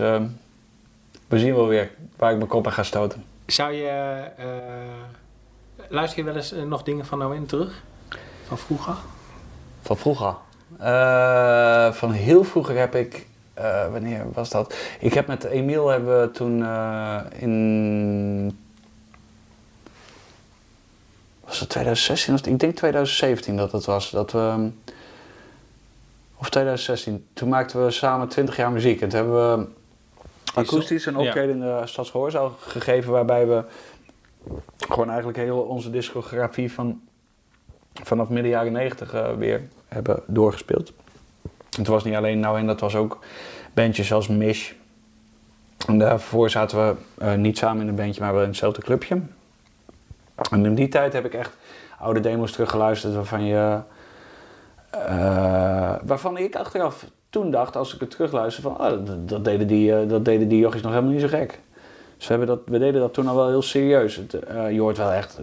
we zien wel weer waar ik mijn kop aan ga stoten. Zou je... luister je wel eens nog dingen van nou in terug? Van vroeger? Van vroeger? Van heel vroeger heb ik... wanneer was dat? Ik heb met Emiel hebben we toen in... Het 2016? Of- Ik denk 2017 dat het was. Dat we... Of 2016. Toen maakten we samen 20 jaar muziek. En toen hebben we akoestisch een Ja. optreden in de Stadsgehoorzaal gegeven waarbij we gewoon eigenlijk heel onze discografie van vanaf midden jaren 90 eh, weer hebben doorgespeeld. Het was niet alleen nou en dat was ook bandjes als Mish. En daarvoor zaten we eh, niet samen in een bandje, maar wel in hetzelfde clubje. En in die tijd heb ik echt oude demos teruggeluisterd waarvan je... eh, waarvan ik achteraf toen dacht, als ik het terugluister, van oh, dat, dat, deden die, eh, dat deden die jochies nog helemaal niet zo gek. Dus we, hebben dat, we deden dat toen al wel heel serieus. Het, eh, je hoort wel echt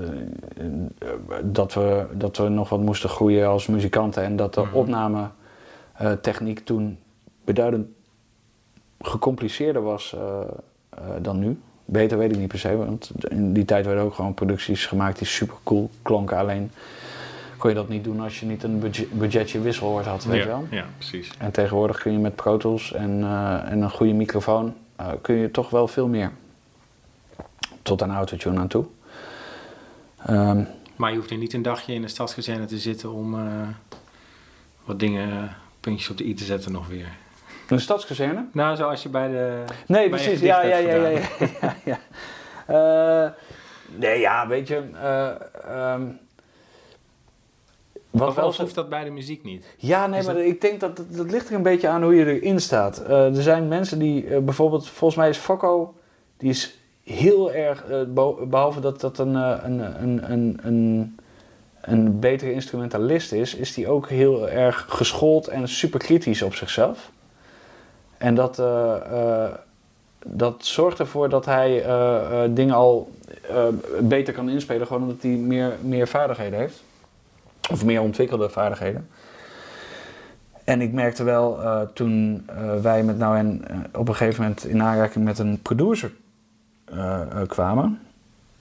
dat, we, dat we nog wat moesten groeien als muzikanten. En dat de Mhm. opnametechniek toen beduidend gecompliceerder was dan nu. Beter weet ik niet per se, want in die tijd werden ook gewoon producties gemaakt die super cool klonken. Alleen kon je dat niet doen als je niet een budget, budgetje wisselwoord had, weet ja, je wel. Ja, precies. En tegenwoordig kun je met Pro Tools en, eh, en een goede microfoon eh, kun je toch wel veel meer. Tot aan autotune aan toe. Ehm, Maar je hoeft er niet een dagje in de stadskazerne te zitten om eh, wat dingen, puntjes op de i te zetten nog weer. Een stadskazerne? Nou, zoals je bij de... Nee, bij precies. Ja, ja, ja, ja, ja, ja. Eh, nee, ja, weet je. eh, ehm, wat Of, wel of zo- hoeft dat bij de muziek niet? Ja, nee, maar ik denk dat, dat ligt er een beetje aan hoe je erin staat. Eh, er zijn mensen die bijvoorbeeld, volgens mij is Fokko, die is heel erg, eh, behalve dat dat een, een, een, een, een, een betere instrumentalist is, is die ook heel erg geschoold en super kritisch op zichzelf. En dat, eh, eh, dat zorgt ervoor dat hij eh, dingen al beter kan inspelen, gewoon omdat hij meer, meer vaardigheden heeft. Of meer ontwikkelde vaardigheden. En ik merkte wel toen wij met nou en op een gegeven moment in aanraking met een producer kwamen,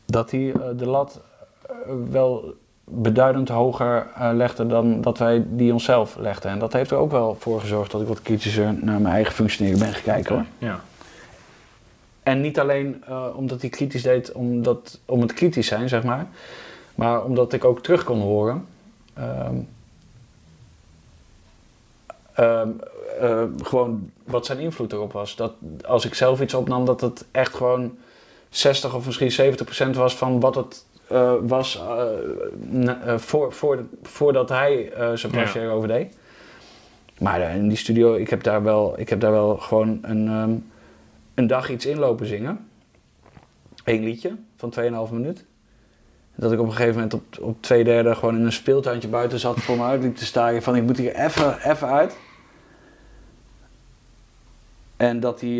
dat hij de lat wel beduidend hoger eh, legde dan dat wij die onszelf legden. En dat heeft er ook wel voor gezorgd dat ik wat kritischer naar mijn eigen functioneren ben gekeken hoor. Ja. En niet alleen eh, omdat hij kritisch deed omdat, om het kritisch zijn, zeg maar. Maar omdat ik ook terug kon horen. eh, gewoon wat zijn invloed erop was. Dat als ik zelf iets opnam, dat het echt gewoon 60 of misschien 70 procent was van wat het eh, was eh, eh, voor, voor, voordat hij zijn pasje erover deed. Maar in die studio, ik heb daar wel, ik heb daar wel gewoon een, ehm, een dag iets inlopen zingen. Eén liedje van 2,5 minuut. Dat ik op een gegeven moment op, op twee derde gewoon in een speeltuintje buiten zat voor me uit liep te staren van ik moet hier even, even uit. En dat hij,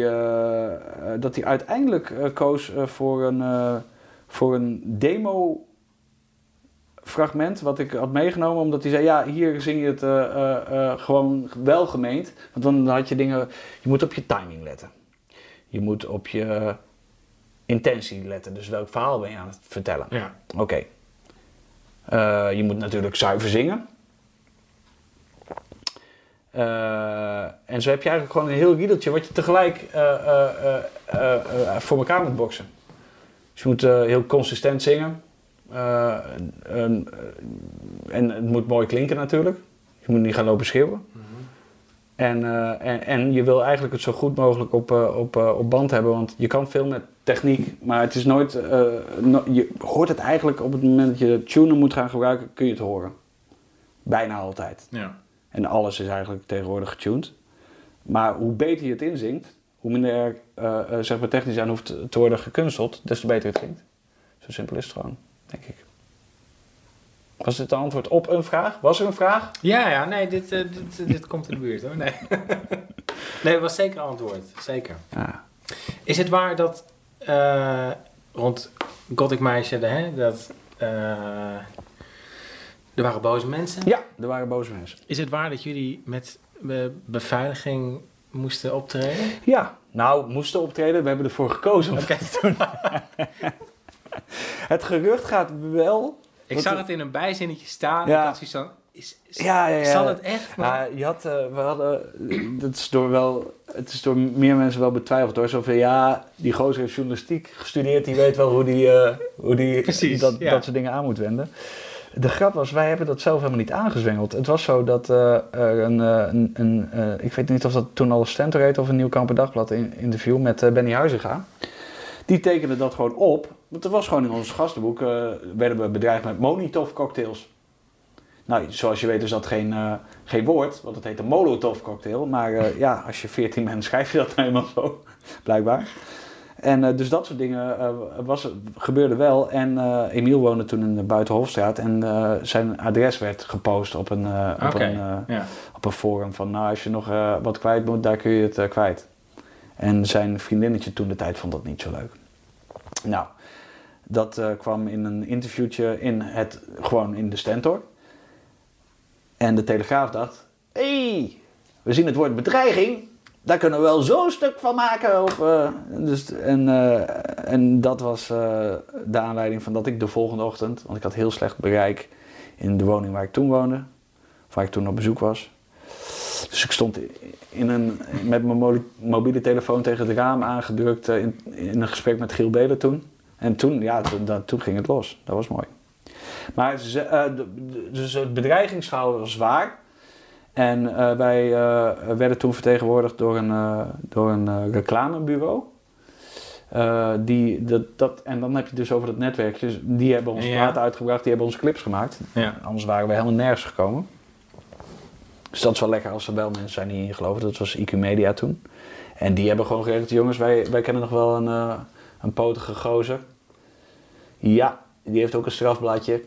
dat hij uiteindelijk koos voor, een, voor een demo fragment wat ik had meegenomen. Omdat hij zei, ja, hier zing je het eh, eh, eh, gewoon wel gemeend. Want dan had je dingen, je moet op je timing letten. Je moet op je intentie letten. Dus welk verhaal ben je aan het vertellen? Ja. Oké. Je moet natuurlijk zuiver zingen. En zo heb je eigenlijk gewoon een heel riedeltje wat je tegelijk voor elkaar moet boksen. Je moet heel consistent zingen. Eh, en, eh, en het moet mooi klinken natuurlijk. Je moet niet gaan lopen schreeuwen. En, eh, en, en je wil eigenlijk het zo goed mogelijk op, op, op band hebben, want je kan veel met techniek, maar het is nooit. no- je hoort het eigenlijk op het moment dat je tuner moet gaan gebruiken, kun je het horen. Bijna altijd. Ja. En alles is eigenlijk tegenwoordig getuned. Maar hoe beter je het inzingt, hoe minder er eh, eh, zeg maar technisch aan hoeft te worden gekunsteld, des te beter het klinkt. Zo simpel is het gewoon, denk ik. Was dit de antwoord op een vraag? Was er een vraag? Ja, ja, nee, dit, eh, dit, dit komt in de buurt hoor. Nee, nee het was zeker een antwoord. Zeker. Ja. Is het waar dat eh, rond Gothic Meisje, hè, dat eh, er waren boze mensen? ja, er waren boze mensen. Is het waar dat jullie met beveiliging moesten optreden? Ja, nou, moesten optreden. We hebben ervoor gekozen om dat te doen. het gerucht gaat wel... Ik zag het in een bijzinnetje staan. Ja. Ik had zoiets van, is, is, Ja, ja, ja. zal het echt? Ja, je had, eh, we hadden, dat is door wel, het is door meer mensen wel betwijfeld hoor. Zo van, ja, die gozer heeft journalistiek gestudeerd, die weet wel hoe die, eh, hoe die Precies, dat, dat soort dingen aan moet wenden. De grap was, wij hebben dat zelf helemaal niet aangezwengeld. Het was zo dat er een, een, ik weet niet of dat toen al Stentor heet of een Nieuw Kamper Dagblad in, interview met eh, Benny Huizinga. Die tekende dat gewoon op. Want er was gewoon in ons gastenboek, werden we bedreigd met Molotov cocktails. Nou, zoals je weet is dat geen, geen woord, want het heet een Molotov cocktail. Maar ja, als je 14 bent schrijf je dat nou eenmaal zo, blijkbaar. En eh, dus dat soort dingen eh, was, gebeurde wel. En eh, Emiel woonde toen in de Buitenhofstraat. En zijn adres werd gepost op een, op, een, Ja. op een forum. Van nou, als je nog wat kwijt moet, daar kun je het kwijt. En zijn vriendinnetje toen de tijd vond dat niet zo leuk. Nou, dat kwam in een interviewtje in het, gewoon in de Stentor. En de Telegraaf dacht... Hé, hey, we zien het woord bedreiging. Daar kunnen we wel zo'n stuk van maken. Op, eh, dus, en, eh, en dat was eh, de aanleiding van dat ik de volgende ochtend... Want ik had heel slecht bereik in de woning waar ik toen woonde. Waar ik toen op bezoek was. Dus ik stond in een, met mijn mobiele telefoon tegen het raam aangedrukt in, in een gesprek met Giel Belen toen. En toen, ja, toen, toen ging het los. Dat was mooi. Maar dus het bedreigingsverhaal was waar. En eh, wij eh, werden toen vertegenwoordigd door een, eh, door een reclamebureau. Die, dat, dat, en dan heb je het dus over dat netwerk. Dus die hebben ons Ja. uitgebracht, die hebben onze clips gemaakt. Ja. Anders waren we helemaal nergens gekomen. Dus dat is wel lekker als er wel mensen zijn die in geloven. Dat was IQ Media toen. En die hebben gewoon gezegd, jongens, wij, wij kennen nog wel een, een potige gozer. Ja, die heeft ook een strafbladje.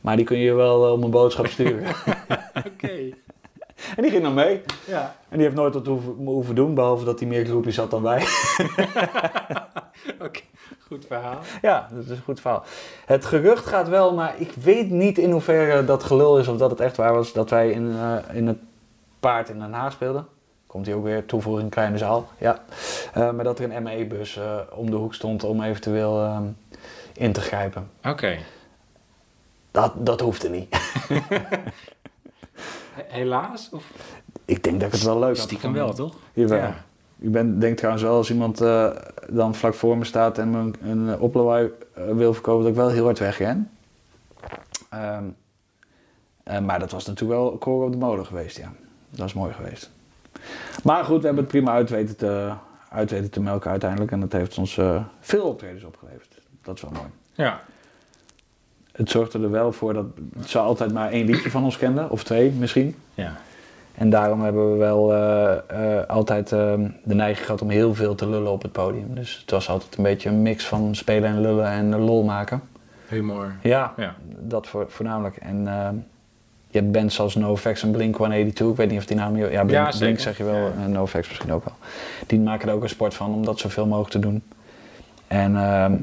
Maar die kun je wel om een boodschap sturen. Oké. En die ging dan mee. Ja. En die heeft nooit wat hoeven, hoeven doen, behalve dat hij meer groepjes had dan wij. Oké. Goed verhaal. ja, dat is een goed verhaal. Het gerucht gaat wel, maar ik weet niet in hoeverre dat gelul is of dat het echt waar was dat wij in, eh, in het paard in Den Haag speelden. Komt hier ook weer toevoeging kleine zaal. Ja. Eh, maar dat er een ME-bus eh, om de hoek stond om eventueel eh, in te grijpen. Oké. Dat, dat hoefde niet. He- Helaas? Of ik denk dat ik het wel leuk had stiekem wel, toch? Jawel. Ja. Ik ben, denk trouwens wel als iemand eh, dan vlak voor me staat en me een, een oplawaai eh, wil verkopen, dat ik wel heel hard wegren. Ehm, eh, maar dat was natuurlijk wel koren op de molen geweest, ja. Dat is mooi geweest. Maar goed, we hebben het prima uit weten te, uit weten te melken uiteindelijk. En dat heeft ons eh, veel optredens opgeleverd. Dat is wel mooi. Ja. Het zorgde er wel voor dat ze altijd maar één liedje van ons kenden. Of twee misschien. Ja. En daarom hebben we wel eh, eh, altijd eh, de neiging gehad om heel veel te lullen op het podium. Dus het was altijd een beetje een mix van spelen en lullen en lol maken. Humor. Ja, Ja. dat voor, voornamelijk. En eh, je hebt bands als NoFX en Blink-182. Ik weet niet of die naam... je- Ja, Blink, Ja. Blink zeg je wel. Ja. En NoFX misschien ook wel. Die maken er ook een sport van om dat zoveel mogelijk te doen. En, ehm,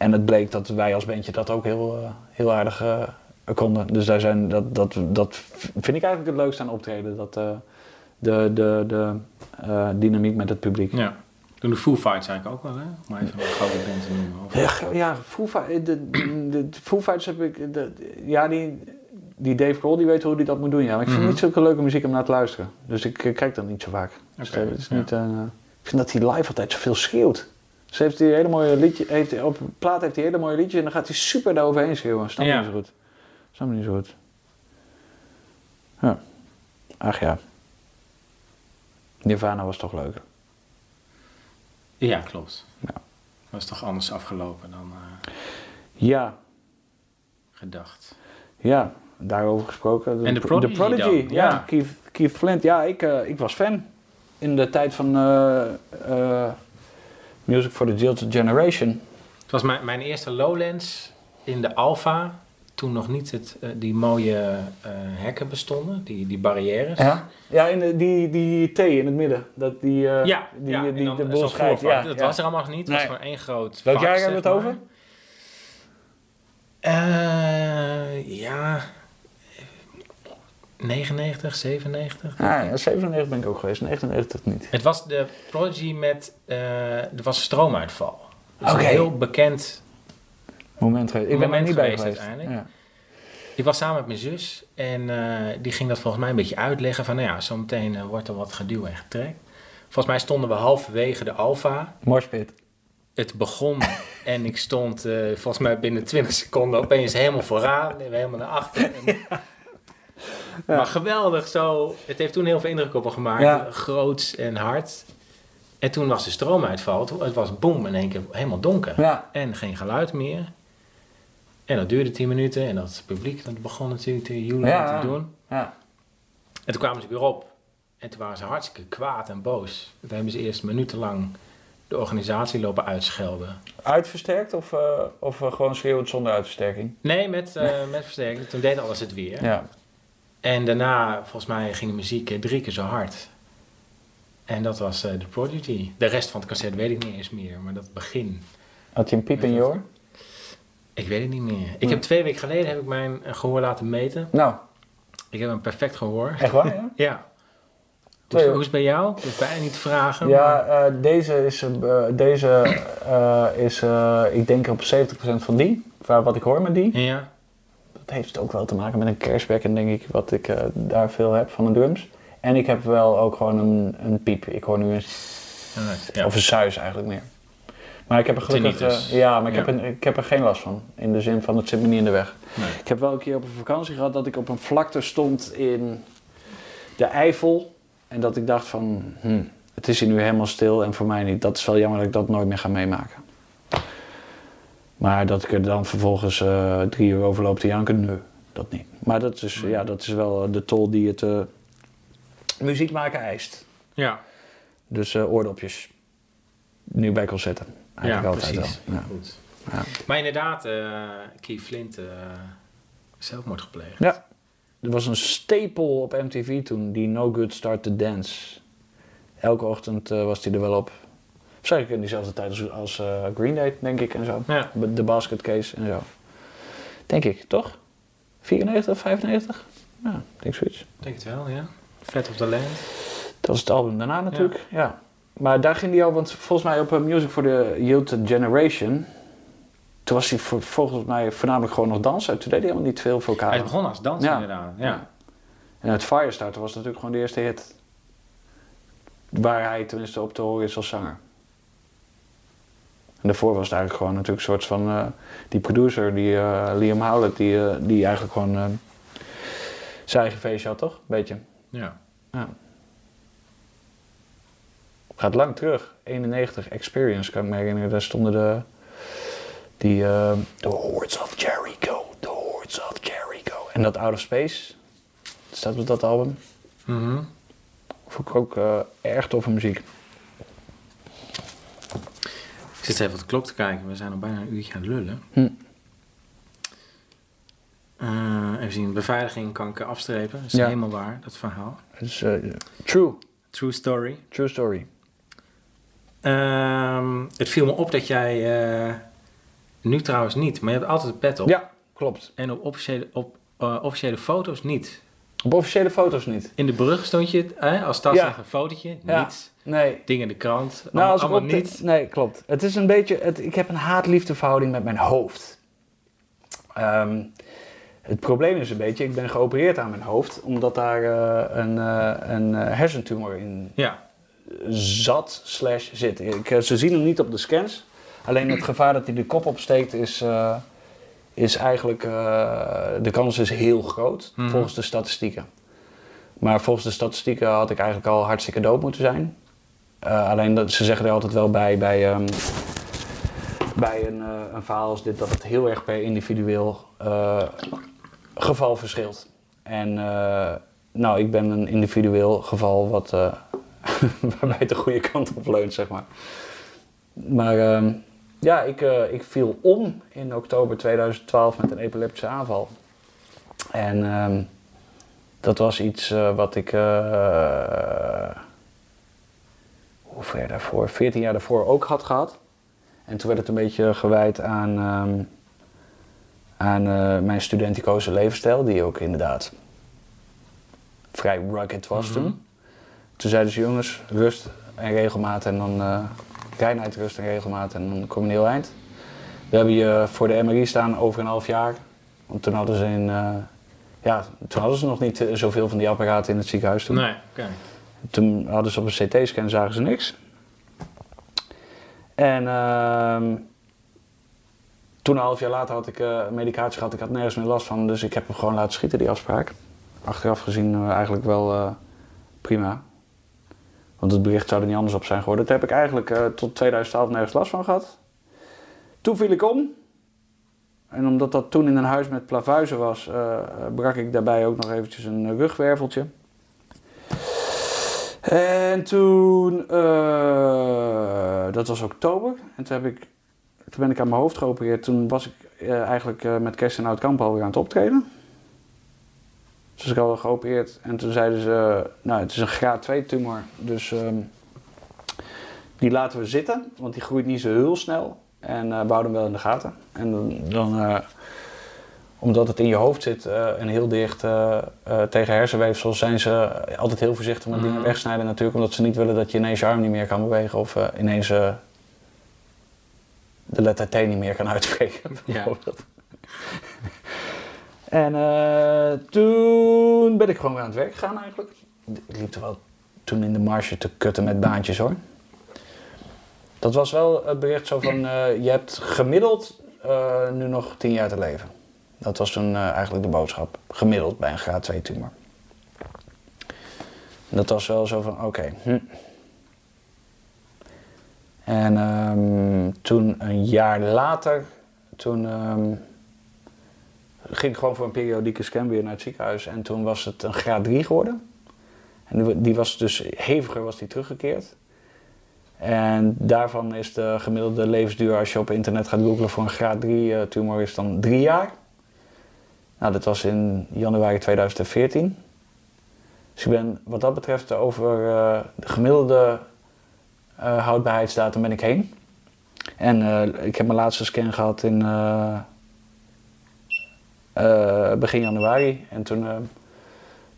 en het bleek dat wij als bandje dat ook heel, eh, heel aardig eh, konden. Dus daar zijn, dat, dat, dat vind ik eigenlijk het leukste aan optreden. Dat, eh, de de, de dynamiek met het publiek. Ja. Doen de Foo Fighters eigenlijk ook wel, hè? Om even een grote band te noemen. Of- Ja, ja Foo, de, de, de Foo Fighters heb ik... De, ja, die, die Dave Grohl die weet hoe hij dat moet doen. Ja. Maar ik vind Mhm. niet zulke leuke muziek om naar te luisteren. Dus ik kijk dat niet zo vaak. Dus het is ja. niet, ik vind dat hij live altijd zoveel schreeuwt. Ze heeft die hele mooie liedje, heeft, op plaat heeft hij hele mooie liedjes en dan gaat hij super daaroverheen schreeuwen. Snap je Ja. niet zo goed. Snap je niet zo goed. Ja. Ach ja. Nirvana was toch leuker. Ja, klopt. Ja. Was toch anders afgelopen dan eh, Ja, gedacht. Ja, daarover gesproken. En de Prodigy Prodigy, dan, ja. ja. Keith, Keith Flint. Ja, ik, eh, ik was fan. In de tijd van eh, Music for the Jilted Generation. Het was mijn, mijn eerste Lowlands in de Alpha. Toen nog niet het, eh, die mooie eh, hekken bestonden, die, die barrières. Ja, ja in de, die, die T in het midden. Dat die, eh, Ja, die, ja, die, dan de boel. Ja, dat ja. was er allemaal nog niet. Het was Nee. gewoon één groot Welk vak, jaar hebben we het maar. over? Eh, ja, 99, 97. Ah, ja, 97 ben ik ook geweest, 99 niet. Het was de Prodigy met, eh, er was stroomuitval. Dus Oké. een heel bekend. Moment geweest. Ik ben er Moment niet bij geweest geweest. uiteindelijk. Ja. Ik was samen met mijn zus en eh, die ging dat volgens mij een beetje uitleggen van, nou ja, zometeen eh, wordt er wat geduw en getrek. Volgens mij stonden we halverwege de Alfa. Moshpit. het begon en ik stond volgens mij binnen 20 seconden opeens helemaal vooraan en helemaal naar achter. En- Maar geweldig zo. Het heeft toen heel veel indruk op me gemaakt. Ja. Groots en hard. En toen was de stroomuitval. Het was boem in één keer helemaal donker. Ja. En geen geluid meer. En dat duurde 10 minuten. En dat publiek dat begon natuurlijk te joelen te doen. Ja. En toen kwamen ze weer op. En toen waren ze hartstikke kwaad en boos. Toen hebben ze eerst minutenlang de organisatie lopen uitschelden. Uitversterkt of, eh, of eh, gewoon schreeuwend zonder uitversterking? Nee, met, eh, met versterking. Toen deed alles het weer. Ja. En daarna, volgens mij, ging de muziek eh, drie keer zo hard. En dat was eh The Prodigy. De rest van het concert weet ik niet eens meer. Maar dat begin, Had je een piep in je oor? ik weet het niet meer. Ik Hm. heb twee weken geleden heb ik mijn eh, gehoor laten meten. Nou, Ik heb een perfect gehoor. echt waar? Ja, Ja. Twee, Hoe, is het bij jou? Ik bijna niet te vragen. ja deze is, deze, is ik denk op 70% van die. Waar wat ik hoor met die. Ja. Heeft ook wel te maken met een cashback denk ik, wat ik eh, daar veel heb van de drums. En ik heb wel ook gewoon een, een piep. Ik hoor nu een, ja. of een suis eigenlijk meer. Maar ik heb er gelukkig, eh, ja, maar ik, Ja. Heb een, ik heb er geen last van. In de zin van het zit me niet in de weg. Nee. Ik heb wel een keer op een vakantie gehad dat ik op een vlakte stond in de Eifel. En dat ik dacht van, hm, het is hier nu helemaal stil en voor mij niet. Dat is wel jammer dat ik dat nooit meer ga meemaken. Maar dat ik er dan vervolgens eh, drie uur over loop te janken, nee, dat niet. Maar dat is, ja, dat is wel eh, de tol die het eh, muziek maken eist. Ja, Dus oordopjes. Nu bij concerten. ja Eigenlijk altijd precies. Ja. Goed. Ja. Maar inderdaad, Keith Flint zelfmoord gepleegd. Ja. Er was een stapel op MTV toen, die No Good Start to Dance. Elke ochtend was hij er wel op. Zeker in diezelfde tijd als, als eh, Green Day, denk ik, en zo. Ja. De Basket Case en zo. Denk ik, toch? 94, 95? Ja, ik denk zoiets. Denk het wel, ja. Fat of the Land. Dat was het album daarna natuurlijk, ja. Maar daar ging hij al, want volgens mij op eh, Music for the Youth Generation... Toen was hij voor- volgens mij voornamelijk gewoon nog dansen. Toen deed hij helemaal niet veel vocaal. Hij begon als danser Ja. inderdaad. Ja. En het Firestarter was natuurlijk gewoon de eerste hit. Waar hij tenminste op te horen is als zanger. En daarvoor was het eigenlijk gewoon natuurlijk een soort van... eh, die producer, die eh, Liam Howlett, die, eh, die eigenlijk gewoon... zijn eigen feestje had, toch? Beetje. ja. Gaat lang terug. 91, Experience, kan ik me herinneren. Daar stonden de... Die... the Hordes of Jericho. The Hordes of Jericho. En dat Out of Space. Staat op dat album. Mhm. Vond ik ook erg toffe muziek. Ik zit even op de klok te kijken. We zijn al bijna een uurtje aan het lullen. Hm. Eh, even zien. Beveiliging kan ik afstrepen. Dat is Ja. helemaal waar, dat verhaal. Het is eh, true. True story. True story. Ehm, het viel me op dat jij... eh, nu trouwens niet, maar je hebt altijd een pet op. Ja, klopt. En op officiële, op, officiële foto's niet. Op officiële foto's niet. In de brug stond je eh, als tas Ja. een fotootje. Ja. Niets. Nee. Dingen in de krant. Nou, allemaal, als allemaal op niet. nee, klopt. Het is een beetje, het, ik heb een haat-liefde verhouding met mijn hoofd. Ehm, het probleem is een beetje, ik ben geopereerd aan mijn hoofd, omdat daar eh, een, eh, een eh, hersentumor in Ja. zat slash zit. Ik, ze zien hem niet op de scans. Alleen het gevaar dat hij de kop opsteekt is, is eigenlijk... de kans is heel groot, Mhm. volgens de statistieken. Maar volgens de statistieken had ik eigenlijk al hartstikke dood moeten zijn. Eh, alleen ze zeggen er altijd wel bij, bij, ehm, bij een, eh, een verhaal als dit, dat het heel erg per individueel eh, geval verschilt. En nou, ik ben een individueel geval wat, waarbij het de goede kant op leunt, zeg maar. Maar ehm, ja, ik, ik viel om in oktober 2012 met een epileptische aanval. En ehm, dat was iets wat ik. Eh, hoe ver daarvoor? 14 jaar daarvoor ook had gehad. En toen werd het een beetje gewijd aan, ehm, aan eh, mijn studenticoze levensstijl, die ook inderdaad vrij rugged was Mhm. toen. Toen zeiden ze: jongens, rust en regelmaat en dan uh, reinheid, rust en regelmaat en dan kom je een heel eind. We hebben je voor de MRI staan over een half jaar. Want toen hadden ze in. eh, ja, toen hadden ze nog niet eh, zoveel van die apparaten in het ziekenhuis toen. Nee, oké. Toen hadden ze op een CT-scan zagen ze niks. En ehm, toen een half jaar later had ik eh, medicatie gehad. Ik had nergens meer last van, dus ik heb hem gewoon laten schieten, die afspraak. Achteraf gezien eh, eigenlijk wel eh, prima. Want het bericht zou er niet anders op zijn geworden. Daar heb ik eigenlijk tot 2012 nergens last van gehad. Toen viel ik om. En omdat dat toen in een huis met plavuizen was, brak ik daarbij ook nog eventjes een rugwerveltje. En toen, eh, dat was oktober, en toen, heb ik, toen ben ik aan mijn hoofd geopereerd. Toen was ik eh, eigenlijk eh, met kerst en oud alweer aan het optreden. Dus ik had al geopereerd en toen zeiden ze, nou het is een graad 2 tumor, dus ehm, die laten we zitten, want die groeit niet zo heel snel. En we houden hem wel in de gaten. En dan, dan omdat het in je hoofd zit eh, en heel dicht eh, eh, tegen hersenweefsel, zijn ze altijd heel voorzichtig met dingen wegsnijden. Natuurlijk omdat ze niet willen dat je ineens je arm niet meer kan bewegen of ineens de letter T niet meer kan uitspreken. Ja. en toen ben ik gewoon weer aan het werk gegaan eigenlijk. Ik liep er wel toen in de marge te kutten met baantjes hoor. Dat was wel het bericht zo van, je hebt gemiddeld nu nog 10 jaar te leven. Dat was toen eh, eigenlijk de boodschap. Gemiddeld bij een graad 2 tumor. Dat was wel zo van, oké. hm. En ehm, toen een jaar later, toen ehm, ging ik gewoon voor een periodieke scan weer naar het ziekenhuis. En toen was het een graad 3 geworden. En die- was dus heviger was die teruggekeerd. En daarvan is de gemiddelde levensduur als je op internet gaat googlen voor een graad 3 eh, tumor is dan 3 jaar. Nou, dat was in januari 2014. Dus ik ben wat dat betreft over eh, de gemiddelde eh, houdbaarheidsdatum ben ik heen. En eh, ik heb mijn laatste scan gehad in begin januari. En toen,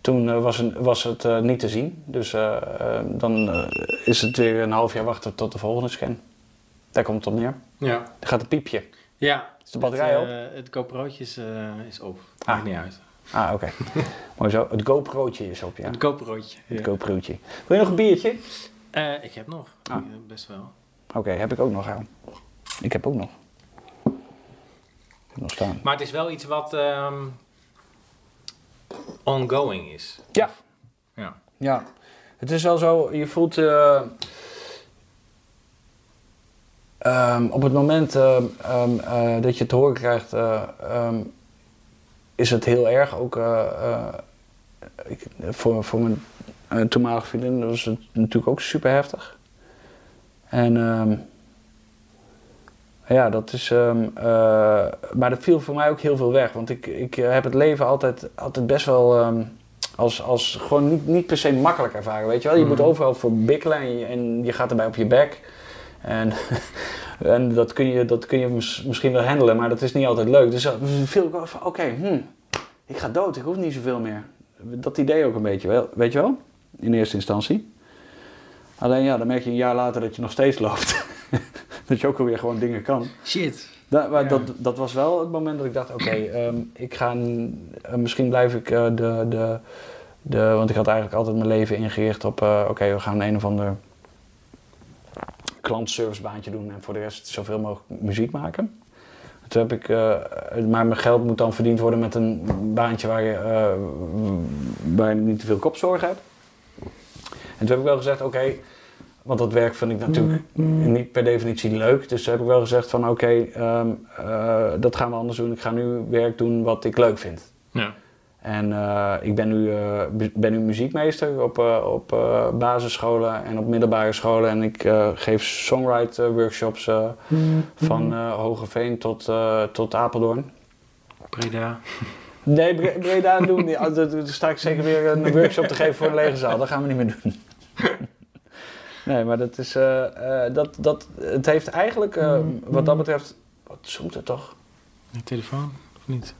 toen was, een- was het niet te zien. Dus dan is het weer een half jaar wachten tot de volgende scan. Daar komt het op neer. Ja. Er gaat een piepje. Ja. Is de batterij het, op? eh, het GoPro'tje is, eh, is op. Ah. Maakt niet uit. Ah, oké. Mooi zo. Het GoPro'tje is op, ja. Het GoPro'tje. Het Ja. GoPro'tje. Wil je nog een biertje? Eh, ik heb nog. Ah. Best wel. Oké, heb ik ook nog aan. Ik heb ook nog. Ik heb nog staan. Maar het is wel iets wat ehm, ongoing is. Ja. Ja. Ja, het is wel zo, je voelt eh, ehm, op het moment ehm, ehm, eh, dat je het te horen krijgt, eh, is het heel erg. Ook eh, ik, voor, voor mijn toenmalige vriendin was het natuurlijk ook super heftig. En ja, dat is. maar dat viel voor mij ook heel veel weg. Want ik, ik heb het leven altijd, altijd best wel. als, als gewoon niet, niet per se makkelijk ervaren, weet je wel. Je moet Mhm. overal voor bikkelen en je, en je gaat erbij op je bek. En, en dat kun je, dat kun je mis- misschien wel handelen, maar dat is niet altijd leuk. Dus dan viel ik wel van, oké, hm, ik ga dood, ik hoef niet zoveel meer. Dat idee ook een beetje, wel, weet je wel, in eerste instantie. Alleen ja, dan merk je een jaar later dat je nog steeds loopt. dat je ook alweer gewoon dingen kan. Shit. Da- maar Ja. dat, dat was wel het moment dat ik dacht, oké, ehm, ik ga, eh, misschien blijf ik eh, de, de, de, want ik had eigenlijk altijd mijn leven ingericht op, eh, oké, we gaan een of ander klantservicebaantje doen en voor de rest zoveel mogelijk muziek maken. Toen heb ik, eh, maar mijn geld moet dan verdiend worden met een baantje waar je, eh, waar je niet te veel kopzorg hebt. En toen heb ik wel gezegd, oké, want dat werk vind ik natuurlijk niet per definitie leuk. Dus toen heb ik wel gezegd van oké, ehm, eh, dat gaan we anders doen. Ik ga nu werk doen wat ik leuk vind. Ja. En eh, ik ben nu, eh, ben nu muziekmeester op, eh, op eh, basisscholen en op middelbare scholen. En ik eh, geef songwrite workshops eh, van eh Hogeveen tot, eh, tot Apeldoorn. Breda. Nee, Bre- Breda doen we niet. Daar- daar sta ik zeker weer een workshop te geven voor een lege zaal. Dat gaan we niet meer doen. Nee, maar dat is. eh, eh, dat, dat, het heeft eigenlijk, eh, wat dat betreft. Wat zoekt het toch? De telefoon? Of niet?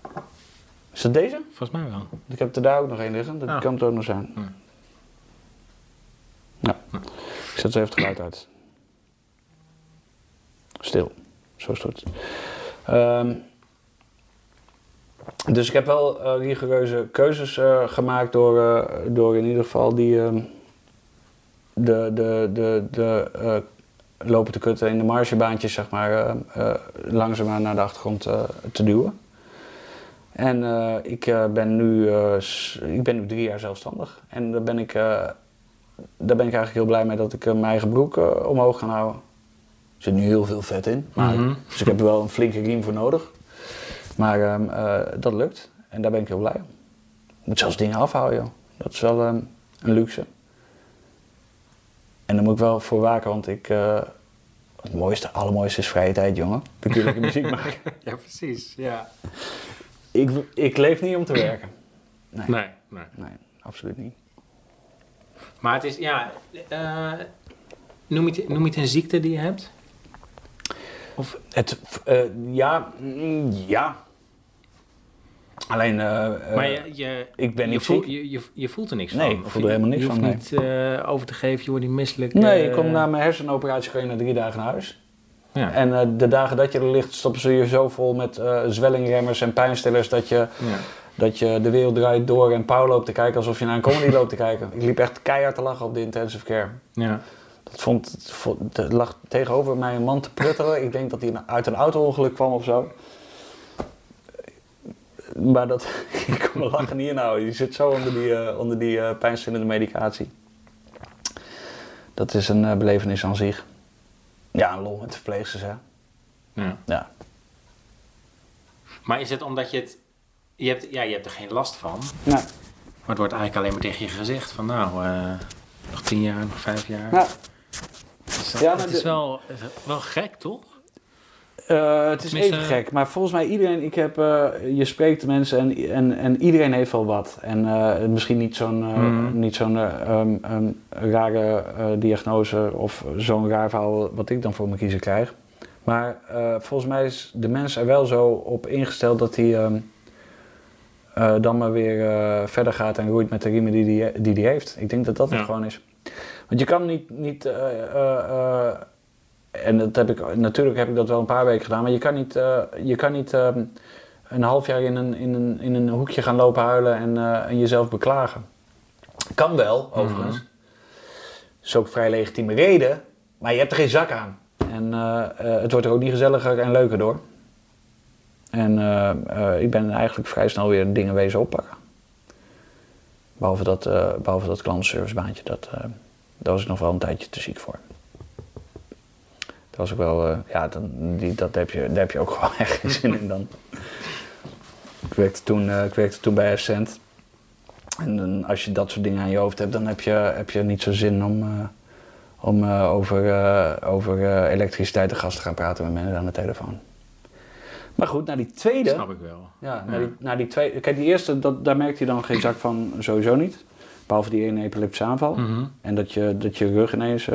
Is dat deze? Volgens mij wel. Ik heb er daar ook nog één liggen. Dat Ah. kan het ook nog zijn. Ja. Ik zet zo even het geluid uit. Stil. Zo is het. Ehm, dus ik heb wel eh, rigoureuze keuzes eh, gemaakt door, eh, door in ieder geval die, ehm, de, de, de, de, lopen te kutten in de margebaantjes, zeg maar, langzaamaan naar de achtergrond te duwen. En eh, ik, eh, ben nu, eh, ik ben nu drie jaar zelfstandig. En daar ben ik, eh, daar ben ik eigenlijk heel blij mee dat ik mijn eigen broek omhoog kan houden. Er zit nu heel veel vet in, maar, Mhm. dus ik heb er wel een flinke riem voor nodig. Maar ehm, eh, dat lukt en daar ben ik heel blij om. Ik moet zelfs dingen afhouden, joh. Dat is wel ehm, een luxe. En daar moet ik wel voor waken, want ik... eh, het mooiste, allermooiste is vrije tijd, jongen. Dan kun je lekker muziek maken. Ja, precies. Ja. Ik, ik leef niet om te werken. Nee, nee, Nee, nee. absoluut niet. Maar het is, ja, eh, noem, je het, noem je het een ziekte die je hebt? Of, Het, eh, ja, mm, ja. Alleen, eh, maar je, je, ik ben je, niet voelt, ziek. je, je, je voelt er niks Nee, van? ik Of voel er je- helemaal niks je van, hoeft niet eh, over te geven, je wordt niet misselijk. Nee, ik kom na mijn hersenoperatie gewoon na drie dagen naar huis. Ja, En eh, de dagen dat je er ligt, stoppen ze je zo vol met eh zwellingremmers en pijnstillers dat je, ja. dat je de wereld draait door en Pauw loopt te kijken alsof je naar een comedy loopt te kijken. Ik liep echt keihard te lachen op de intensive care. ja. Dat vond, er lag tegenover mij een man te pruttelen. Ik denk dat hij uit een auto-ongeluk kwam of zo. Maar dat, ik kon mijn lachen niet inhouden. Die zit zo onder die, eh, onder die pijnstillende medicatie. Dat is een belevenis aan zich. Ja, een lol met de verpleegsters, hè. ja. Ja. Maar is het omdat je het... Je hebt, ja, je hebt er geen last van. Nou, Maar het wordt eigenlijk alleen maar tegen je gezegd van nou, eh, nog tien jaar, nog vijf jaar. Dus dat- Ja, het is de- wel, wel gek, toch? Eh, het is even gek, maar volgens mij iedereen, ik heb, eh, je spreekt mensen en, en, en iedereen heeft wel wat. En eh, misschien niet zo'n Mhm. niet zo'n eh, ehm, ehm, rare diagnose of zo'n raar verhaal wat ik dan voor mijn kiezer krijg. Maar volgens mij is de mens er wel zo op ingesteld dat hij ehm, eh, dan maar weer verder gaat en roeit met de riemen die hij die die heeft. Ik denk dat dat het gewoon is. Want je kan niet, niet en dat heb ik, natuurlijk heb ik dat wel een paar weken gedaan, maar je kan niet, eh, je kan niet ehm, een half jaar in een, in een, in een hoekje gaan lopen huilen en, eh, en jezelf beklagen. Kan wel, overigens. Mhm. is ook vrij legitieme reden, maar je hebt er geen zak aan. En eh, het wordt er ook niet gezelliger en leuker door. En ik ben eigenlijk vrij snel weer dingen wezen oppakken. Behalve dat, eh behalve dat klantenservicebaantje, dat, daar was ik nog wel een tijdje te ziek voor. Dat was ook wel, eh, ja, dan, die, dat heb je, daar heb je ook gewoon echt geen zin in dan. Ik werkte toen, eh, ik werkte toen bij Ascent. En dan, als je dat soort dingen aan je hoofd hebt, dan heb je, heb je niet zo zin om, eh, om over, over elektriciteit en gas te gaan praten met mensen aan de telefoon. Maar goed, naar die tweede. Snap ik wel. Ja, Ja. naar die, naar die tweede. Kijk, die eerste, dat, daar merkte hij dan geen zak van, sowieso niet. Behalve die ene epileptische aanval. Mhm. En dat je, dat je rug ineens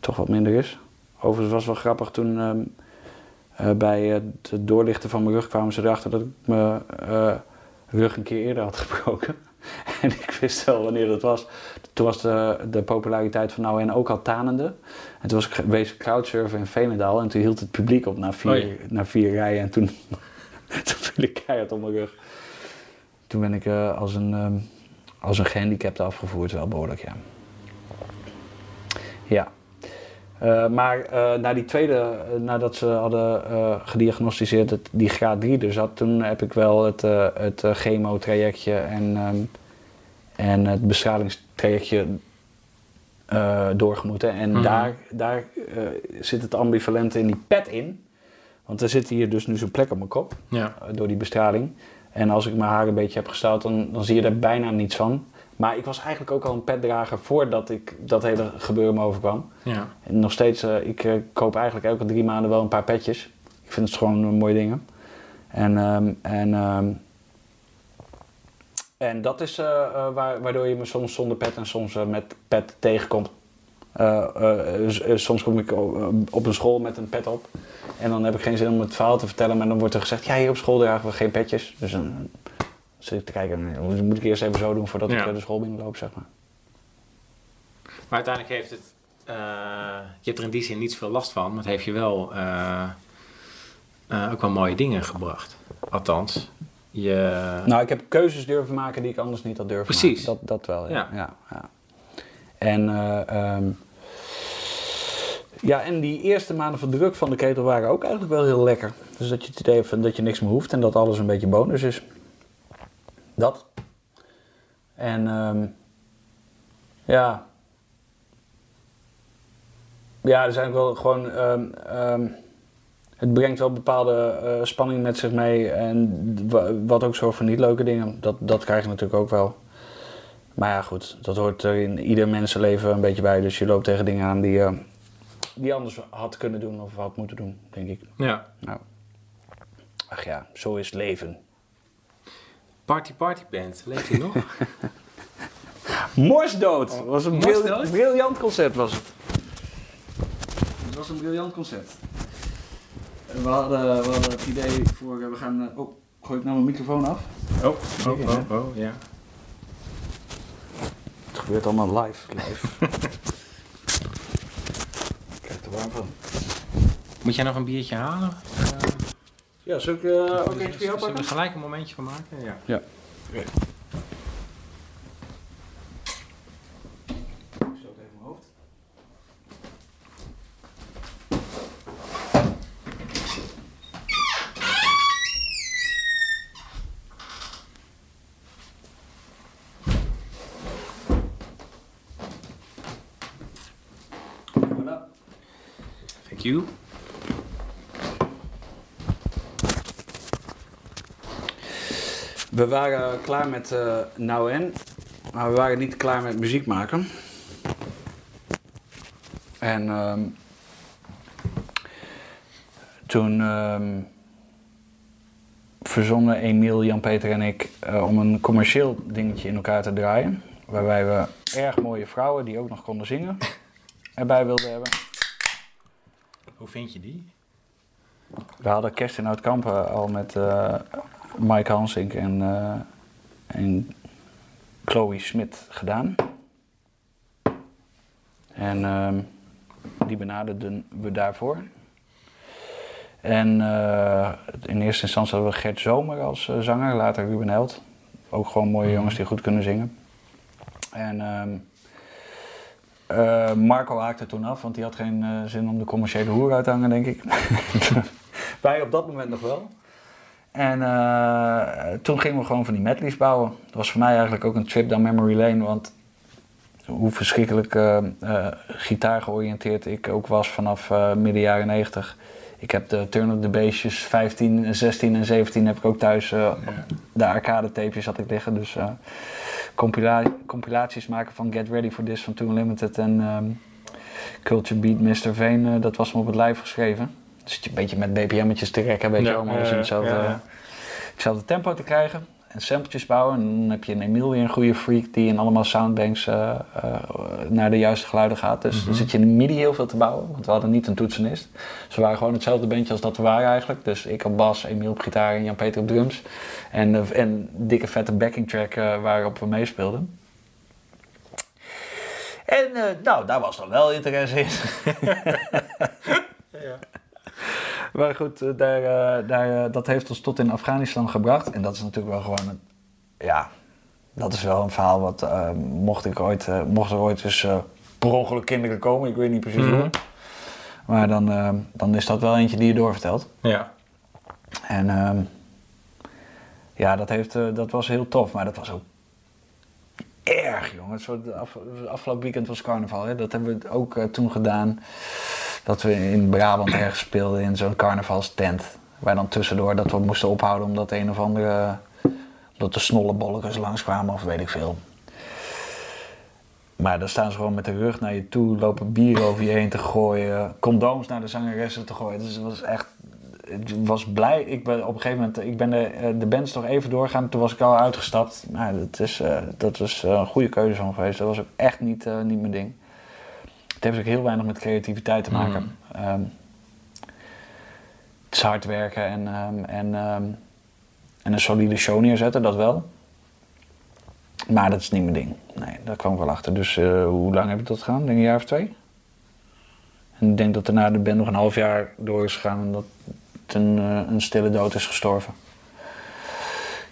toch wat minder is. Overigens was het wel grappig toen ehm, eh, bij het doorlichten van mijn rug kwamen ze erachter dat ik mijn eh, rug een keer eerder had gebroken. en ik wist wel wanneer dat was. Toen was de, de populariteit van nou en ook al tanende. En toen was ik wezen crowdsurfen in Veenendaal en toen hield het publiek op na vier, na vier rijen. En toen, toen viel ik keihard op mijn rug. Toen ben ik eh, als een... ehm, als een gehandicapte afgevoerd, wel behoorlijk, ja. Ja. Eh, maar eh, na die tweede, eh, nadat ze hadden gediagnosticeerd dat die graad 3 er zat, toen heb ik wel het, het chemotrajectje en, ehm, en het bestralingstrajectje doorgemoeten. En Mhm. daar, daar zit het ambivalente in die pet in. Want er zit hier dus nu zo'n plek op mijn kop Ja. door die bestraling. En als ik mijn haar een beetje heb gesteld, dan, dan zie je er bijna niets van. Maar ik was eigenlijk ook al een petdrager voordat ik dat hele gebeuren me overkwam. Ja. En nog steeds, eh, ik eh, koop eigenlijk elke drie maanden wel een paar petjes. Ik vind het gewoon mooie dingen. En, ehm, en, ehm, en dat is eh, waar, waardoor je me soms zonder pet en soms met pet tegenkomt. Soms kom ik op een school met een pet op. En dan heb ik geen zin om het verhaal te vertellen. Maar dan wordt er gezegd, ja hier op school dragen we geen petjes. Dus dan zit ik te kijken, nou, moet- ik eerst even zo doen voordat ik Ja. eh, de school binnenloop, zeg maar. Maar uiteindelijk heeft het... eh, je hebt er in die zin niet veel last van, maar het heeft je wel eh, ook wel mooie dingen gebracht. Althans, je... Nou, ik heb keuzes durven maken die ik anders niet had durven Precies. maken. Dat, dat wel, ja. Ja. ja. En, eh, ehm, Ja, en die eerste maanden van druk van de ketel waren ook eigenlijk wel heel lekker. Dus dat je het idee hebt dat je niks meer hoeft en dat alles een beetje bonus is. Dat. En ehm, ja. Ja, er zijn ook wel gewoon. ehm, ehm, het brengt wel bepaalde eh, spanning met zich mee. En wa- wat ook zo van niet leuke dingen. Dat, dat krijg je natuurlijk ook wel. Maar ja, goed. Dat hoort er in ieder mensenleven een beetje bij. Dus je loopt tegen dingen aan die je die anders had kunnen doen of had moeten doen, denk ik. Ja. Nou. Ach ja, zo is het leven. Party Party Band, leeft die nog? Morsdood was een bril- Morsdood? briljant concept was het. Het was een briljant concept. We hadden, we hadden het idee voor, eh, we gaan, eh, oh, gooi ik nou mijn microfoon af? Oh, oh, oh, oh, ja. Het gebeurt allemaal live, live. Ik krijg er warm van. Moet jij nog een biertje halen? Ja, zal ik uh, ook Zullen eentje voor jou we er pakken? gelijk een momentje van maken? Ja. Ja. Ik We waren klaar met eh Nou en, maar we waren niet klaar met muziek maken. En ehm, toen ehm, verzonnen Emiel, Jan-Peter en ik eh, om een commercieel dingetje in elkaar te draaien. Waarbij we erg mooie vrouwen die ook nog konden zingen erbij wilden hebben. Hoe vind je die? We hadden Kerst in Oud-Kampen al met eh, Mike Hansink en, eh, en Chloe Smit gedaan. En ehm, die benaderden we daarvoor. En eh, in eerste instantie hadden we Gert Zomer als eh, zanger, later Ruben Held. Ook gewoon mooie jongens die goed kunnen zingen. En ehm, eh, Marco haakte toen af, want die had geen zin om de commerciële hoer uit te hangen, denk ik. Wij op dat moment nog wel. En eh, toen gingen we gewoon van die medleys bouwen. Dat was voor mij eigenlijk ook een trip down memory lane, want hoe verschrikkelijk eh, eh, gitaar georiënteerd ik ook was vanaf midden jaren 90. Ik heb de Turn of the Beestjes 15, 16 en 17 heb ik ook thuis. De arcade tapejes had ik liggen. Dus compila- compilaties maken van Get Ready for This van Too Unlimited en ehm, Culture Beat Mr. Veen, dat was me op het lijf geschreven. Dus zit je een beetje met BPM'tjes te rekken, weet je Ja, wel, om alles in ja, hetzelfde, ja, ja. hetzelfde tempo te krijgen. En sampletjes bouwen. En dan heb je een Emiel weer een goede freak die in allemaal soundbanks eh, eh, naar de juiste geluiden gaat. Dus dan zit je in MIDI heel veel te bouwen, want we hadden niet een toetsenist. Dus we waren gewoon hetzelfde bandje als dat we waren eigenlijk. Dus ik op bas, Emiel op gitaar en Jan-Peter op drums. En een en dikke vette backing track eh, waarop we meespeelden. En eh, nou, daar was dan wel interesse in. Maar goed, eh, daar, eh, daar, eh, dat heeft ons tot in Afghanistan gebracht. En dat is natuurlijk wel gewoon een... Ja, dat is wel een verhaal wat... mocht, ik ooit, eh, mocht er ooit eens eh, per ongeluk kinderen komen, ik weet niet precies Mhm. hoe. Maar dan, dan is dat wel eentje die je doorvertelt. Ja. En ehm, ja, dat, heeft, dat was heel tof, maar dat was ook erg, jongen. Zo, de af, afgelopen weekend was carnaval, hè? dat hebben we ook toen gedaan. Dat we in Brabant ergens speelden in zo'n carnavalstent. Waar dan tussendoor dat we moesten ophouden omdat een of andere... omdat de snollebolletjes langskwamen of weet ik veel. Maar dan staan ze gewoon met de rug naar je toe, lopen bier over je heen te gooien, condooms naar de zangeressen te gooien. Dus het was echt, ik was blij. Ik ben op een gegeven moment, ik ben de, eh, de bands nog even doorgaan, toen was ik al uitgestapt. Maar dat is, eh, dat was eh, een goede keuze van geweest. Dat was ook echt niet, niet mijn ding. Het heeft ook heel weinig met creativiteit te maken. Ehm, het is hard werken en, ehm, en, ehm, en een solide show neerzetten, dat wel. Maar dat is niet mijn ding. Nee, daar kwam ik wel achter. Dus eh, hoe lang heb ik dat gedaan? Denk een jaar of twee. En ik denk dat daarna de band nog een half jaar door is gegaan en dat het een, eh, een stille dood is gestorven.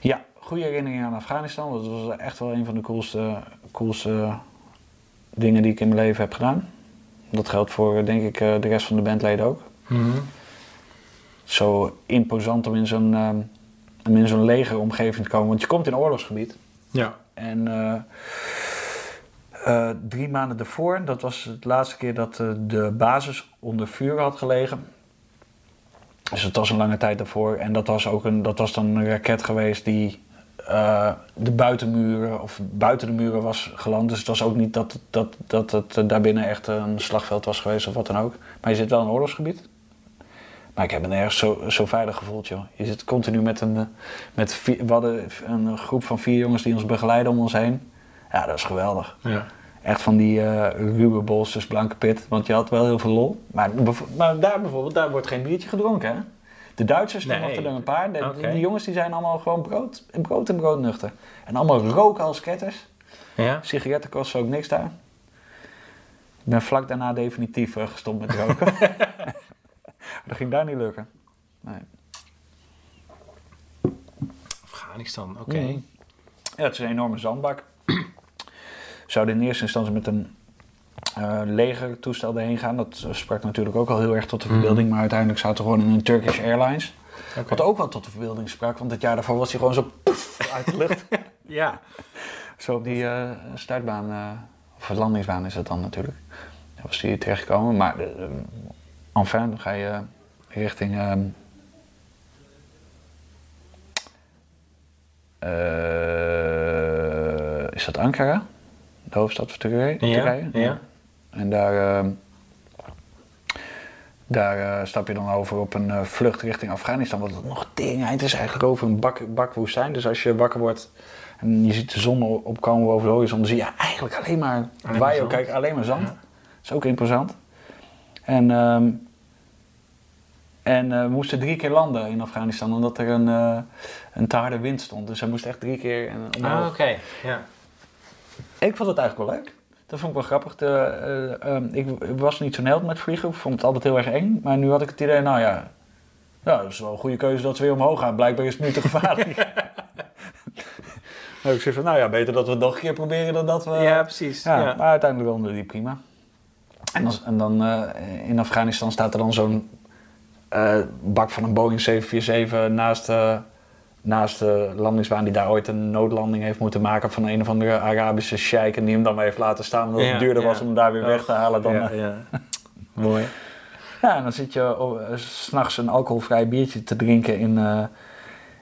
Ja, goede herinneringen aan Afghanistan. Dat was echt wel een van de coolste, coolste dingen die ik in mijn leven heb gedaan. Dat geldt voor, denk ik, eh, de rest van de bandleden ook. Mhm. Zo imposant om in zo'n ehm, om in zo'n legeromgeving te komen. Want je komt in oorlogsgebied. Ja. En eh, eh, drie maanden ervoor, dat was het laatste keer dat eh, de basis onder vuur had gelegen. Dus het was een lange tijd daarvoor. En dat was, ook een, dat was dan een raket geweest die eh, de buitenmuren of buiten de muren was geland. Dus het was ook niet dat, dat, dat het daarbinnen echt een slagveld was geweest of wat dan ook. Maar je zit wel in een oorlogsgebied. Maar ik heb me nergens zo, zo veilig gevoeld, joh. Je zit continu met een, met vier, we hadden een groep van vier jongens die ons begeleiden om ons heen. Ja, dat is geweldig. Ja. Echt van die eh ruwe bolsters, blanke pit. Want je had wel heel veel lol. Maar, maar daar bijvoorbeeld, daar wordt geen biertje gedronken, hè? De Duitsers, Nee. mochten er een paar. De. Die jongens die zijn allemaal gewoon brood, brood en broodnuchter. En allemaal roken als ketters. Ja? Sigaretten kosten ook niks daar. Ik ben vlak daarna definitief eh, gestopt met roken. dat ging daar niet lukken. Nee. Afghanistan, oké. Mhm. Ja, het is een enorme zandbak. We zouden in eerste instantie met een eh legertoestel erheen gaan. Dat eh, sprak natuurlijk ook al heel erg tot de Mhm. verbeelding. Maar uiteindelijk zaten we gewoon in een Turkish Airlines. Wat ook wel tot de verbeelding sprak. Want het jaar daarvoor was hij gewoon zo poef, uit de lucht. Ja. zo op die eh, startbaan, of landingsbaan is het dan natuurlijk. Daar was hij terechtgekomen. Maar enfin, dan ga je richting... ehm, eh, is dat Ankara? De hoofdstad van Turkije? Ja, ja. En daar, ehm, daar eh, stap je dan over op een eh, vlucht richting Afghanistan. Wat nog tering eind is eigenlijk over een bak, bakwoestijn. Dus als je wakker wordt en je ziet de zon opkomen boven de horizon, dan zie je eigenlijk alleen maar, maar waar je zand. ook kijkt, alleen maar zand. Dat is ook imposant. En, ehm, en eh, we moesten drie keer landen in Afghanistan, omdat er een, eh, een te harde wind stond. Dus hij moest echt drie keer en. Ah, oké. Ja. Ik vond het eigenlijk wel leuk. Dat vond ik wel grappig. De, eh, ehm, ik was niet zo'n held met vliegen. Ik vond het altijd heel erg eng. Maar nu had ik het idee, nou ja... Ja, dat is wel een goede keuze dat ze weer omhoog gaan. Blijkbaar is het nu te gevaarlijk. nou, ik zeg van, nou ja, beter dat we het nog een keer proberen dan dat we... ja, precies. Ja, Ja. maar uiteindelijk landde die prima. En, als, en dan eh, in Afghanistan staat er dan zo'n eh, bak van een Boeing 747 naast, eh, naast de landingsbaan die daar ooit een noodlanding heeft moeten maken van een of andere Arabische sheik en die hem dan maar heeft laten staan omdat Ja, het duurder ja. was om hem daar weer weg te halen dan... Ja, eh, ja. Mooi. ja, en dan zit je oh, eh, s s'nachts een alcoholvrij biertje te drinken in, eh,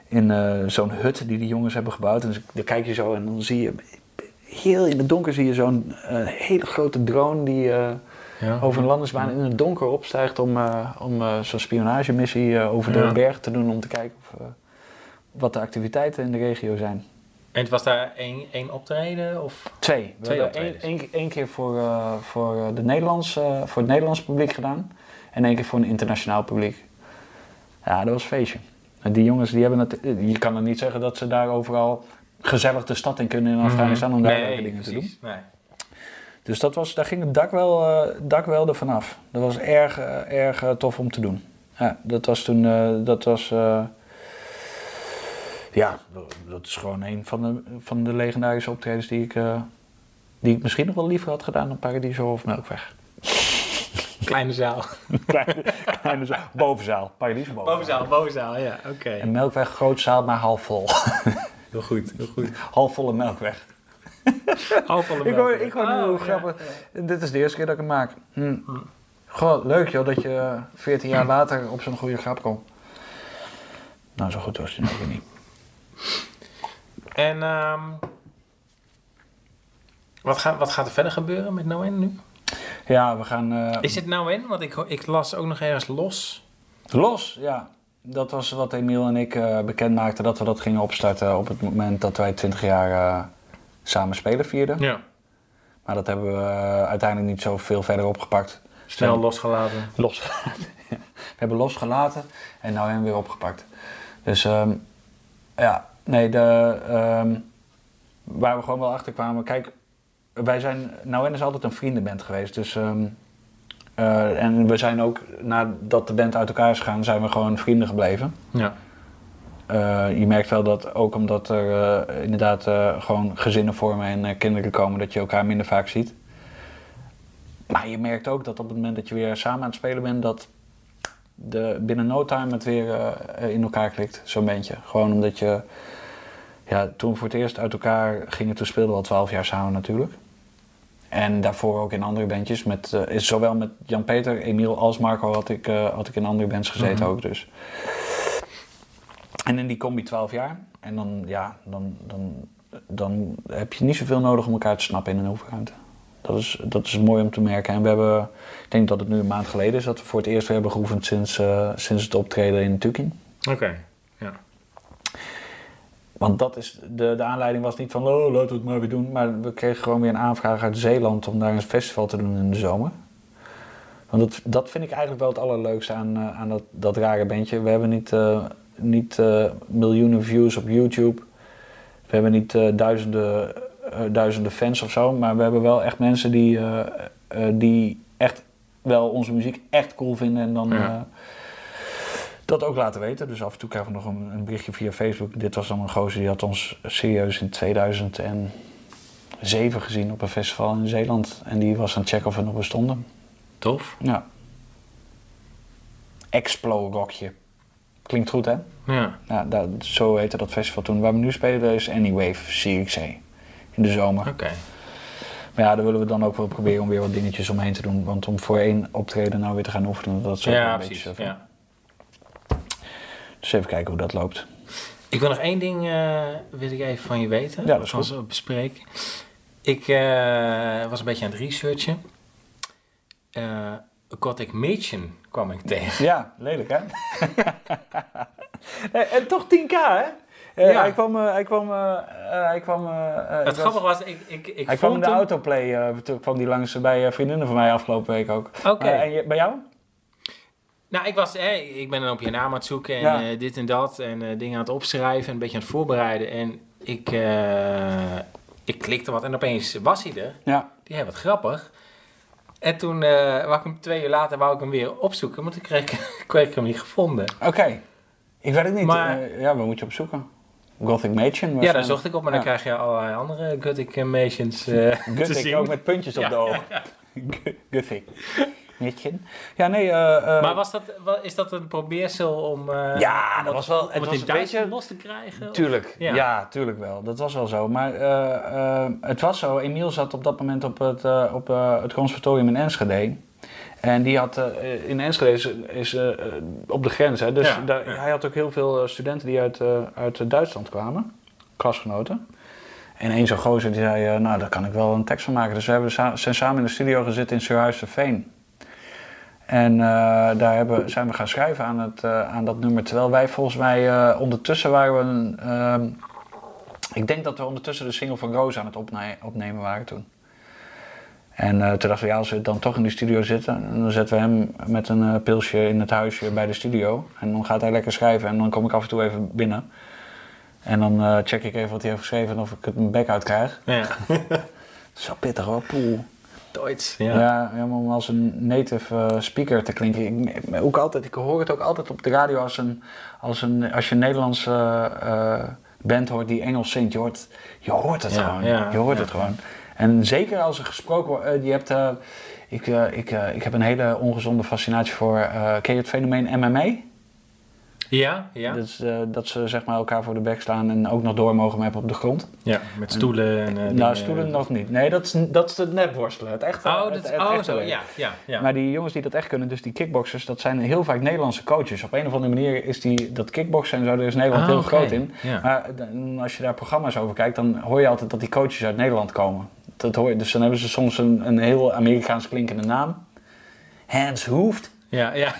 in zo'n hut die die jongens hebben gebouwd. En dan kijk je zo en dan zie je, heel in het donker zie je zo'n hele grote drone die Ja. over een landingsbaan in het donker opstijgt om, om zo'n spionagemissie over de Ja. berg te doen om te kijken of, wat de activiteiten in de regio zijn. En het was daar één, één optreden? Of? Twee. We Twee hebben één, keer voor, eh, voor, eh, de Nederlands, eh, voor het Nederlands publiek gedaan. En één keer voor een internationaal publiek. Ja, dat was een feestje. En die jongens, die hebben het... Je kan er niet zeggen dat ze daar overal gezellig de stad in kunnen in Afghanistan om daar Mhm. Nee, leuke dingen te doen. Nee. Dus dat was, daar ging het dak wel, dak wel ervan af. Dat was erg, erg tof om te doen. Ja, dat was toen... dat was... ja, dat- is gewoon een van de, van de legendarische optredens die ik, eh, die ik misschien nog wel liever had gedaan dan Paradiso of Melkweg. Kleine zaal. Kleine, kleine zaal. Bovenzaal. Paradiso bovenzaal. Bovenzaal, bovenzaal, ja. Oké. En Melkweg groot zaal, maar half vol. Heel goed, heel goed. half volle Melkweg. Halfvolle Ik hoor, melk. ik hoor nu Oh, hoe ja, grappig. ja. Dit is de eerste keer dat ik het maak. Hm. Goh, leuk joh, dat je eh, 14 jaar later op zo'n goede grap komt. Nou, zo goed was het weer niet. En ehm, wat, gaat, wat gaat er verder gebeuren met Noen nu? Ja, we gaan... eh, Is het Noen? Want ik, ik las ook nog ergens los. Los, ja. Dat was wat Emiel en ik eh bekend maakten dat we dat gingen opstarten op het moment dat wij 20 jaar eh, samen spelen vierden. Ja. Maar dat hebben we uiteindelijk niet zo veel verder opgepakt. Snel losgelaten. Losgelaten. We hebben losgelaten en nou hem weer opgepakt. Dus ehm, ja, nee, de, ehm, waar we gewoon wel achter kwamen. Kijk, wij zijn, nou is altijd een vriendenband geweest. Dus, ehm, eh, en we zijn ook, nadat de band uit elkaar is gegaan, zijn we gewoon vrienden gebleven. Ja. Eh, je merkt wel dat ook omdat er eh, inderdaad gewoon gezinnen vormen en kinderen komen, dat je elkaar minder vaak ziet. maar je merkt ook dat op het moment dat je weer samen aan het spelen bent, dat de, binnen no time het weer eh, in elkaar klikt, zo'n beetje. Gewoon omdat je, ja, toen we voor het eerst uit elkaar gingen, toen speelden we al twaalf jaar samen natuurlijk. En daarvoor ook in andere bandjes, met, eh, is zowel met Jan-Peter, Emiel als Marco had ik, eh, had ik in andere bands gezeten Mhm. ook dus. En in die combi 12 jaar. En dan, ja, dan, dan, dan heb je niet zoveel nodig om elkaar te snappen in een oefenruimte. Dat is, dat is mooi om te merken. En we hebben, ik denk dat het nu een maand geleden is dat we voor het eerst weer hebben geoefend sinds, eh, sinds het optreden in Tukin. Oké. Want dat is, de, de aanleiding was niet van, oh, laten we het maar weer doen. Maar we kregen gewoon weer een aanvraag uit Zeeland om daar een festival te doen in de zomer. Want dat, dat vind ik eigenlijk wel het allerleukste aan, eh, aan dat, dat rare bandje. We hebben niet, eh, niet miljoenen views op YouTube. We hebben niet duizenden, duizenden fans of zo. Maar we hebben wel echt mensen die, eh, eh, die echt wel onze muziek echt cool vinden. En dan Ja. eh, dat ook laten weten. Dus af en toe krijgen we nog een, een berichtje via Facebook. Dit was dan een gozer die had ons serieus in 2007 gezien op een festival in Zeeland. En die was aan het checken of we nog bestonden. Tof. Ja. Explo Rockje. Klinkt goed, hè? Ja. Ja, dat, zo heette dat festival toen. Waar we nu spelen is Anywave CXC. In de zomer. Oké. Maar ja, daar willen we dan ook wel proberen om weer wat dingetjes omheen te doen. Want om voor één optreden nou weer te gaan oefenen, dat is ook Ja, een precies. beetje... Ja. Dus even kijken hoe dat loopt. Ik wil nog één ding eh, wil ik even van je weten. Ja, dat is Van goed. zo bespreken. Ik eh, was een beetje aan het researchen. Eh Gothic Mädchen kwam ik tegen. Ja, lelijk hè? En toch 10k hè? Eh, Ja. Hij kwam... eh, hij kwam, eh, eh, hij kwam ik Het was- grappige was, ik, ik, ik Hij kwam in vond de hem... autoplay, eh, toen kwam die langs bij eh, vriendinnen van mij afgelopen week ook. Oké. En je, bij jou? Nou, ik, was, hè, ik ben dan op je naam aan het zoeken en Ja. eh, dit en dat. En eh, dingen aan het opschrijven en een beetje aan het voorbereiden. En ik, eh, ik klikte wat en opeens was hij er. Ja. Die heeft wat grappig. En toen, eh wou ik hem twee uur later, wou ik hem weer opzoeken. Maar toen kreeg, ik- kreeg ik hem niet gevonden. Oké. Ik weet het niet. Maar- ja, waar moet je op zoeken? Gothic Mädchen? Ja, daar zocht ik op, maar dan krijg je allerlei andere Gothic Mations eh te Gothic ook met puntjes op de ogen. Gothic. Mädchen. Ja, nee. eh, eh, Maar was dat, is dat een probeersel om, Ja, om dat was wel- om het was een beetje- los te krijgen? Tuurlijk, Ja. ja. tuurlijk wel. Dat was wel zo. Maar het was zo, Emiel zat op dat moment op het, op, het conservatorium in Enschede. En die had, eh, in Enschede is, is eh, op de grens, hè, dus Ja, daar, ja. hij had ook heel veel eh, studenten die uit, uit Duitsland kwamen, klasgenoten. En één zo'n gozer die zei, nou daar kan ik wel een tekst van maken. Dus we hebben sa- zijn samen in de studio gezeten in Surhuisterveen. En daar hebben, zijn we gaan schrijven aan, het, aan dat nummer. Terwijl wij volgens mij ondertussen waren we... Een, ehm, ik denk dat we ondertussen de single van Roos aan het opne- opnemen waren toen. En eh, toen dachten we, ja, als we dan toch in die studio zitten... dan zetten we hem met een eh, pilsje in het huisje bij de studio. En dan gaat hij lekker schrijven en dan kom ik af en toe even binnen. En dan eh, check ik even wat hij heeft geschreven en of ik het mijn bek uit krijg. Ja, Zo pittig hoor, poel. Duits. Ja, Ja. ja, om als een native speaker te klinken. Ik, ook altijd, ik hoor het ook altijd op de radio als, een, als, een, als je een Nederlandse band hoort die Engels zingt. Je hoort, je hoort het Ja, gewoon. ja, je hoort het gewoon. En zeker als er gesproken wordt. eh, je hebt, eh, ik, eh, ik, ik heb een hele ongezonde fascinatie voor. ken je het fenomeen MMA? Ja, ja. Dus, dat ze zeg maar elkaar voor de bek slaan en ook nog door mogen hebben op de grond. ja met stoelen en... eh, nou, stoelen nog niet. Nee, dat is, dat is het nepworstelen. Het echte, Oh, het- dat, het oh echte zo, ja, ja, ja. Maar die jongens die dat echt kunnen, dus die kickboxers, dat zijn heel vaak Nederlandse coaches. Op een of andere manier is die, dat kickboksen en zo, daar is Nederland Ah, heel groot in. Ja. Maar als je daar programma's over kijkt, dan hoor je altijd dat die coaches uit Nederland komen. Dat hoor je, dus dan hebben ze soms een, een heel Amerikaans klinkende naam. Hans Hoeft. Ja, ja.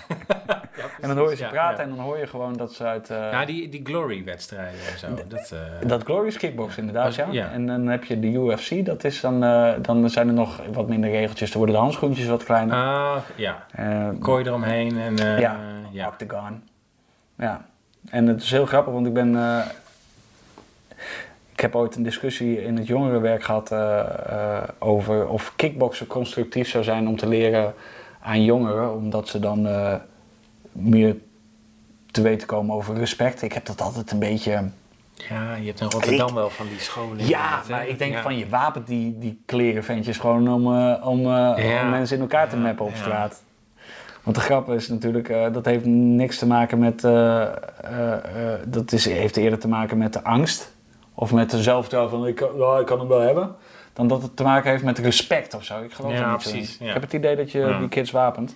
En dan hoor je ze praten en dan hoor je gewoon dat ze uit... eh, Ja, die, die glory-wedstrijden en zo. Dat, eh, Dat Glorious Kickbox inderdaad, ja. En dan heb je de UFC, dat is dan, eh, dan zijn er nog wat minder regeltjes. Dan worden de handschoentjes wat kleiner. ah, ja. Kooi eromheen en... Ja. ja. Octagon. Ja. En het is heel grappig, want ik ben... ik heb ooit een discussie in het jongerenwerk gehad eh, eh, over of kickboksen constructief zou zijn om te leren aan jongeren, omdat ze dan eh, meer te weten komen over respect. Ik heb dat altijd een beetje Ja, je hebt in Rotterdam wel van die scholen. Ja, maar ik denk Ja. van je wapent die, die klerenventjes gewoon om, om, Ja. om mensen in elkaar te mappen op ja. straat. Want de grap is natuurlijk, dat heeft niks te maken met, dat is, heeft eerder te maken met de angst. Of met de zelfvertrouwen van ik, kan- ja, ik kan hem wel hebben. Dan dat het te maken heeft met respect of zo. Ik geloof Ja, niet precies, ja. Ik heb het idee dat je Ja. die kids wapent.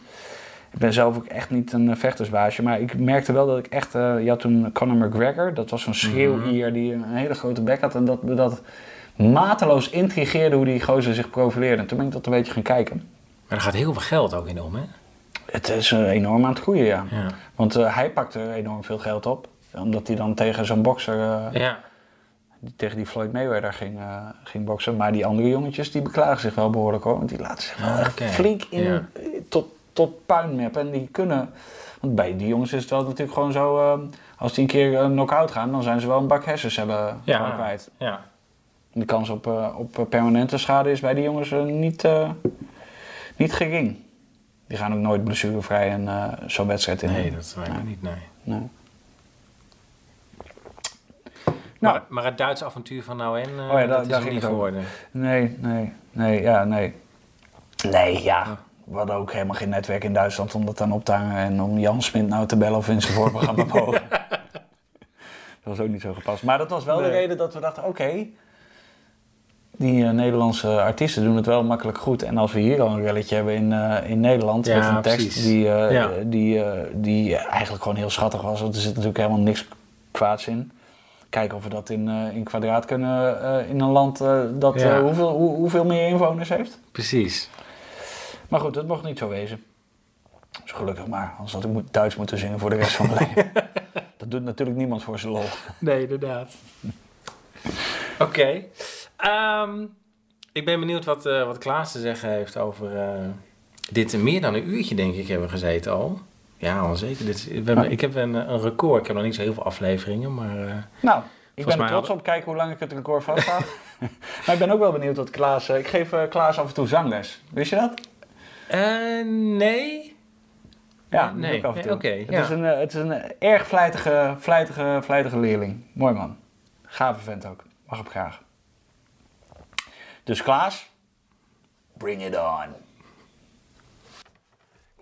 Ik ben zelf ook echt niet een eh, vechtersbaasje, maar ik merkte wel dat ik echt... eh, je had toen Conor McGregor, dat was zo'n schreeuwier die een hele grote bek had. En dat me dat mateloos intrigeerde hoe die gozer zich profileerde. En toen ben ik dat een beetje gaan kijken. Maar er gaat heel veel geld ook in om, hè? Het is eh, enorm aan het groeien, ja. Ja. Want hij pakte enorm veel geld op. Omdat hij dan tegen zo'n bokser, Ja. Die tegen die Floyd Mayweather ging, eh, ging boksen. Maar die andere jongetjes, die beklagen zich wel behoorlijk hoor. Want die laten zich wel Ah, echt flink in, eh, tot, tot puin mappen. En die kunnen... Want bij die jongens is het wel natuurlijk gewoon zo... eh, als die een keer een knock-out gaan, dan zijn ze wel een bak hersencellen Ja. kwijt. Ja. De kans op, eh, op permanente schade is bij die jongens eh, niet, eh, niet gering. Die gaan ook nooit blessurevrij een eh, zo'n wedstrijd in. Nee, dat me Nee. niet, nee. Nee. Nou, Maar, maar het Duitse avontuur van nou en, eh, Oh ja, dat is niet geworden. nee, nee, nee, ja, nee. Nee, ja. We hadden ook helemaal geen netwerk in Duitsland om dat aan op te hangen en om Jan Smit nou te bellen of in zijn voorprogramma mogen. Dat was ook niet zo gepast. Maar dat was wel de reden dat we dachten, oké, die eh, Nederlandse artiesten doen het wel makkelijk goed. En als we hier al een relletje hebben in, eh, in Nederland Ja, met een tekst precies. die, Ja. die, die eigenlijk gewoon heel schattig was. Want er zit natuurlijk helemaal niks kwaads in. Kijken of we dat in, eh, in kwadraat kunnen eh, in een land eh, dat Ja. hoeveel, hoe, hoeveel meer inwoners heeft. Precies. Maar goed, dat mocht niet zo wezen. Dus gelukkig maar, anders had ik moet- Duits moeten zingen voor de rest van mijn leven. Dat doet natuurlijk niemand voor zijn lol. Nee, inderdaad. Oké. Ehm, ik ben benieuwd wat, wat Klaas te zeggen heeft over dit meer dan een uurtje, denk ik, hebben we gezeten al. Ja, al zeker. Dit is, we hebben, Ja. Ik heb een, een record. Ik heb nog niet zo heel veel afleveringen, maar... eh, Nou, ik ben er trots hadden- op. Kijken hoe lang ik het record vasthoud. maar ik ben ook wel benieuwd wat Klaas... eh, ik geef eh, Klaas af en toe zangles. Wist je dat? nee. Ja, Nee, oké, het, ja. is een, het is een erg vlijtige, vlijtige, vlijtige leerling. Mooi man. Gave vent ook. Mag hem graag. Dus Klaas, bring it on.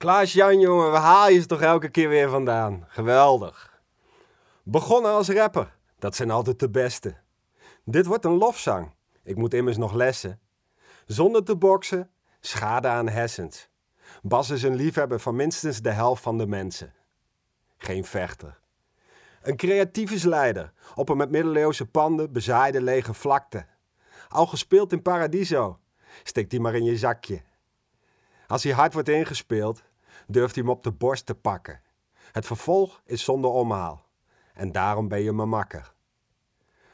Klaas-Jan, jongen, waar haal je ze toch elke keer weer vandaan? Geweldig. Begonnen als rapper, dat zijn altijd de beste. Dit wordt een lofzang, ik moet immers nog lessen. Zonder te boksen, schade aan hersens. Bas is een liefhebber van minstens de helft van de mensen. Geen vechter. Een creatieve leider op een met middeleeuwse panden bezaaide lege vlakte. Al gespeeld in Paradiso, steek die maar in je zakje. Als hij hard wordt ingespeeld, durft hij hem op de borst te pakken. Het vervolg is zonder omhaal. En daarom ben je mijn makker.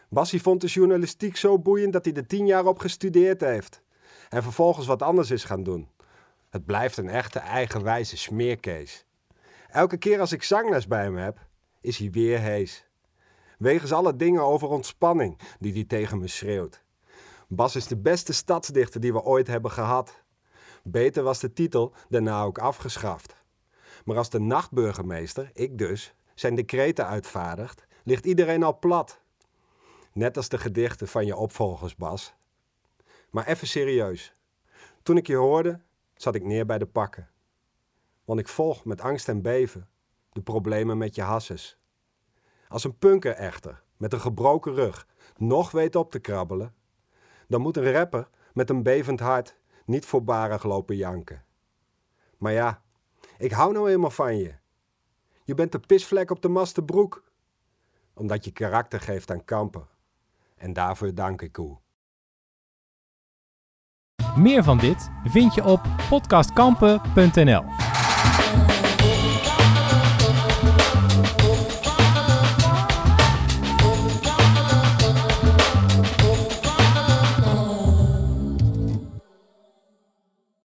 Bassie vond de journalistiek zo boeiend dat hij er tien jaar op gestudeerd heeft. En vervolgens wat anders is gaan doen. Het blijft een echte eigenwijze smeerkees. Elke keer als ik zangles bij hem heb, is hij weer hees. Wegens alle dingen over ontspanning die hij tegen me schreeuwt. Bas is de beste stadsdichter die we ooit hebben gehad. Beter was de titel daarna ook afgeschaft. Maar als de nachtburgemeester, ik dus, zijn decreten uitvaardigt, ligt iedereen al plat. Net als de gedichten van je opvolgers, Bas. Maar even serieus. Toen ik je hoorde, zat ik neer bij de pakken. Want ik volg met angst en beven de problemen met je hasses. Als een punker echter, met een gebroken rug, nog weet op te krabbelen, dan moet een rapper met een bevend hart niet voorbarig lopen janken. Maar ja, ik hou nou eenmaal van je. Je bent de pisvlek op de mastenbroek. Omdat je karakter geeft aan kampen. En daarvoor dank ik u. Meer van dit vind je op podcastkampen.nl.